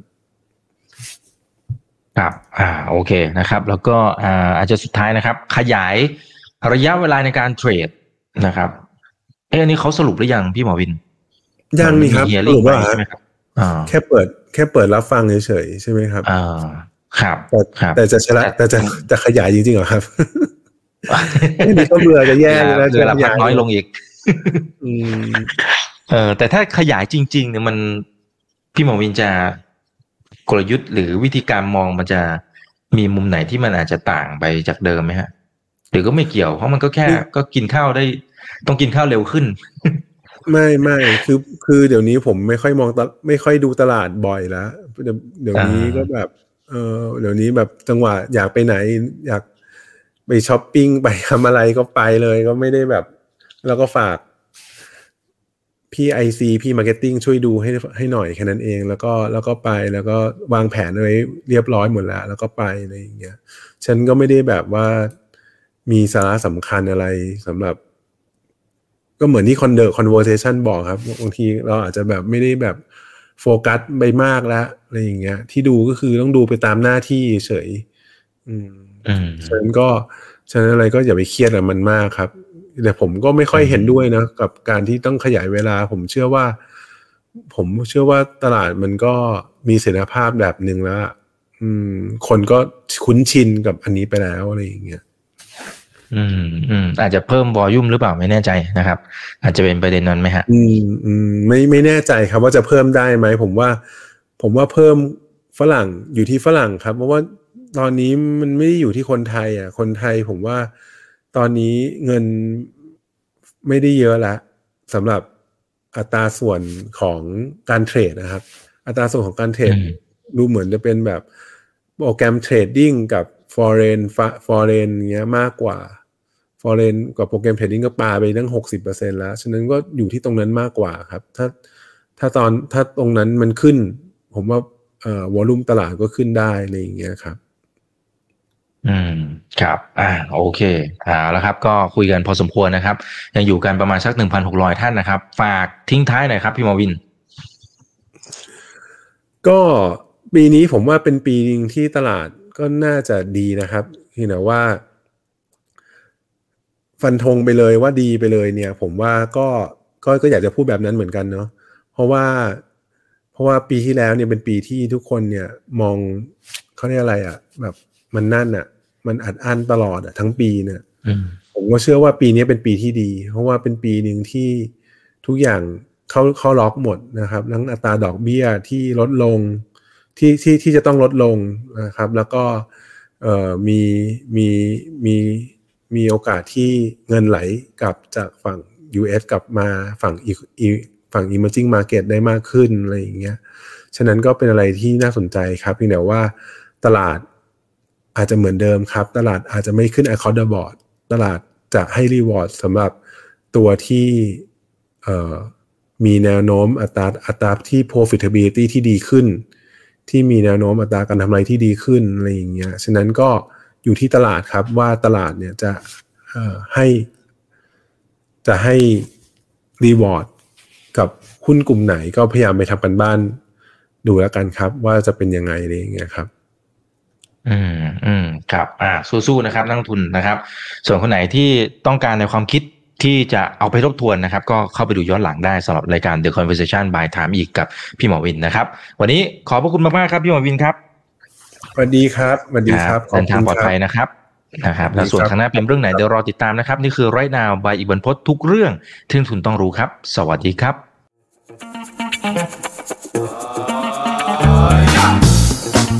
ครับอ่าโอเคนะครับ แล้วก็อ่าอาจจะสุดท้ายนะครับ ขยายระยะเวลาในการเทรดนะครับเอ้อันนี้เขาสรุปหรือยังพี่หมอวิน ยังนี่ครับมีส hearing รุปว่าไปใช่ไหมครับอ่าแค่เปิด แค่เปิดรับฟังเฉยๆใช่ไหมครับอ่าครับแต่ครับแต่จะชนะแต่จะจะขยายจริงๆเหรอครับไม่มีก็เบื่อจะแย่เลยนะเวลาจะขพัยากยน้อยลงอีกอืมเออแต่ถ้าขยายจริง ๆ เนี่ยมันพี่หมอวินจะ กลยุทธ์หรือวิธีการมองมันจะมีมุมไหนที่มันอาจจะต่างไปจากเดิมไหมฮะ หรือก็ไม่เกี่ยวเพราะมันก็แค่ก็กินข้าวได้ ต้องกินข้าวเร็วขึ้น ไม่ไม่คือคือเดี๋ยวนี้ผมไม่ค่อยมองตลไม่ค่อยดูตลาดบ่อยแล้วเดี๋ยวเดี๋ยวนี้อ่าก็แบบเออเดี๋ยวนี้แบบจังหวะอยากไปไหน อยากไปช้อปปิ้งไปทำอะไรก็ไปเลยก็ไม่ได้แบบ แล้วก็ฝาก พี่ IC พี่ marketing ช่วยดูให้ให้หน่อยแค่นั้นเอง แล้วก็แล้วก็ไปแล้วก็วางแผนไว้เรียบร้อยหมดแล้ว แล้วก็ไปอะไรอย่างเงี้ยฉันก็ไม่ได้แบบว่ามีสาระสำคัญอะไรสำหรับ ก็เหมือนที่คอนเดอร์ conversation บอกครับบางทีเราอาจจะแบบไม่ได้แบบโฟกัสไปมากแล้วอะไรอย่างเงี้ย ที่ดูก็คือต้องดูไปตามหน้าที่เฉย อืมอืมฉะนั้นก็ฉะนั้นอะไรก็อย่าไปเครียดกับมันมากครับ แต่ผมก็ไม่ค่อยเห็นด้วยนะกับการที่ต้องขยายเวลา ผมเชื่อว่า ผมเชื่อว่าตลาดมันก็มีเสถียรภาพแบบหนึ่งแล้วอะอืม คนก็คุ้นชินกับอันนี้ไปแล้วอะไรอย่างเงี้ยอืมอืมอาจจะเพิ่มวอลลุ่มหรือเปล่าไม่แน่ใจนะครับ อาจจะเป็นประเด็นนั้นไหมฮะ อืมอืมไม่ไม่แน่ใจครับว่าจะเพิ่มได้ไหมผมว่า ผมว่าเพิ่มฝรั่งอยู่ที่ฝรั่งครับ เพราะว่าตอนนี้มันไม่ได้อยู่ที่คนไทย อะ คนไทยผมว่า ตอนนี้เงินไม่ได้เยอะละสำหรับอัตราส่วนของการ trade นะครับ อัตราส่วนของการ trade อืมดูเหมือนจะเป็นแบบ program trading กับ foreign foreign เงี้ยมากกว่า foreign กับ program trading ก็ปาไปตั้งหกสิบเปอร์เซ็นแล้ว ฉะนั้นก็อยู่ที่ตรงนั้นมากกว่าครับ ถ้าถ้าตอนถ้าตรงนั้นมันขึ้น ผมว่าเอ่อ volume ตลาดก็ขึ้นได้อะไรอย่างเงี้ยครับ อืมครับ อ่าโอเคอ่าแล้วครับ ก็คุยกันพอสมควรนะครับ ยังอยู่กันประมาณสักหนึ่งพันหกร้อยท่านนะครับ ฝากทิ้งท้ายหน่อยครับ พี่มอวิน ก็ปีนี้ผมว่าเป็นปีนึงที่ตลาดก็น่าจะดีนะครับเพียงแต่ว่า ฟันธงไปเลยว่าดีไปเลยเนี่ย ผมว่าก็ก็ก็อยากจะพูดแบบนั้นเหมือนกันเนาะเพราะว่า เพราะว่าปีที่แล้วเนี่ยเป็นปีที่ทุกคนเนี่ย มองเขาเรียกอะไรอะ่ะ แบบมันนั่นอะ่ะ มันอัดอั้นตลอดอะ่ะทั้งปีเนี่ยอืมผมก็เชื่อว่าปีนี้เป็นปีที่ดี เพราะว่าเป็นปีหนึ่งที่ทุกอย่างเข้าเข้าล็อกหมดนะครับทั้งอัตราดอกเบี้ยที่ลดลงที่ที่ที่จะต้องลดลงนะครับ แล้วก็เอ่อมีมีมีมีโอกาสที่เงินไหลกลับจากฝั่ง US กลับมาฝั่งอีอีฝั่ง emerging market ได้มากขึ้นอะไรอย่างเงี้ย ฉะนั้นก็เป็นอะไรที่น่าสนใจครับเพียงแต่ว่าตลาด อาจจะเหมือนเดิมครับ ตลาดอาจจะไม่ขึ้น across the board ตลาดจะให้ reward สำหรับตัวที่มีแนวโน้มอัตราอัตราที่ profitability ที่ดีขึ้น ที่มีแนวโน้มอัตราการทำไรที่ดีขึ้นอะไรอย่างเงี้ยฉะนั้นก็อยู่ที่ตลาดครับว่าตลาดเนี่ยจะให้จะให้รีวอร์ดกับหุ้นกลุ่มไหนก็พยายามไปทำกันบ้านดูแล้วกันครับ ว่าจะเป็นยังไงอะไรอย่างเงี้ยครับ อืมอืมครับ อ่า สู้ๆนะครับนักลงทุนนะครับ ส่วนคนไหนที่ต้องการในความคิดที่จะเอาไปทบทวนนะครับ ก็เข้าไปดูย้อนหลังได้สำหรับรายการ The Conversation by Time อีกกับพี่หมอวินนะครับ วันนี้ขอบพระคุณมากๆครับ พี่หมอวินครับสวัสดีครับสวัสดีครับขอบเดินทางคุณปลอดครับภัยนะครับนะครับสวัสดีและส่วนครับข้างหน้าเป็นเรื่องไหนเดี๋ยวรอติดตามนะครับ นี่คือไรนาวบายอีกบรรพททุกเรื่องที่นักลงทุนต้องรู้ครับ สวัสดีครับ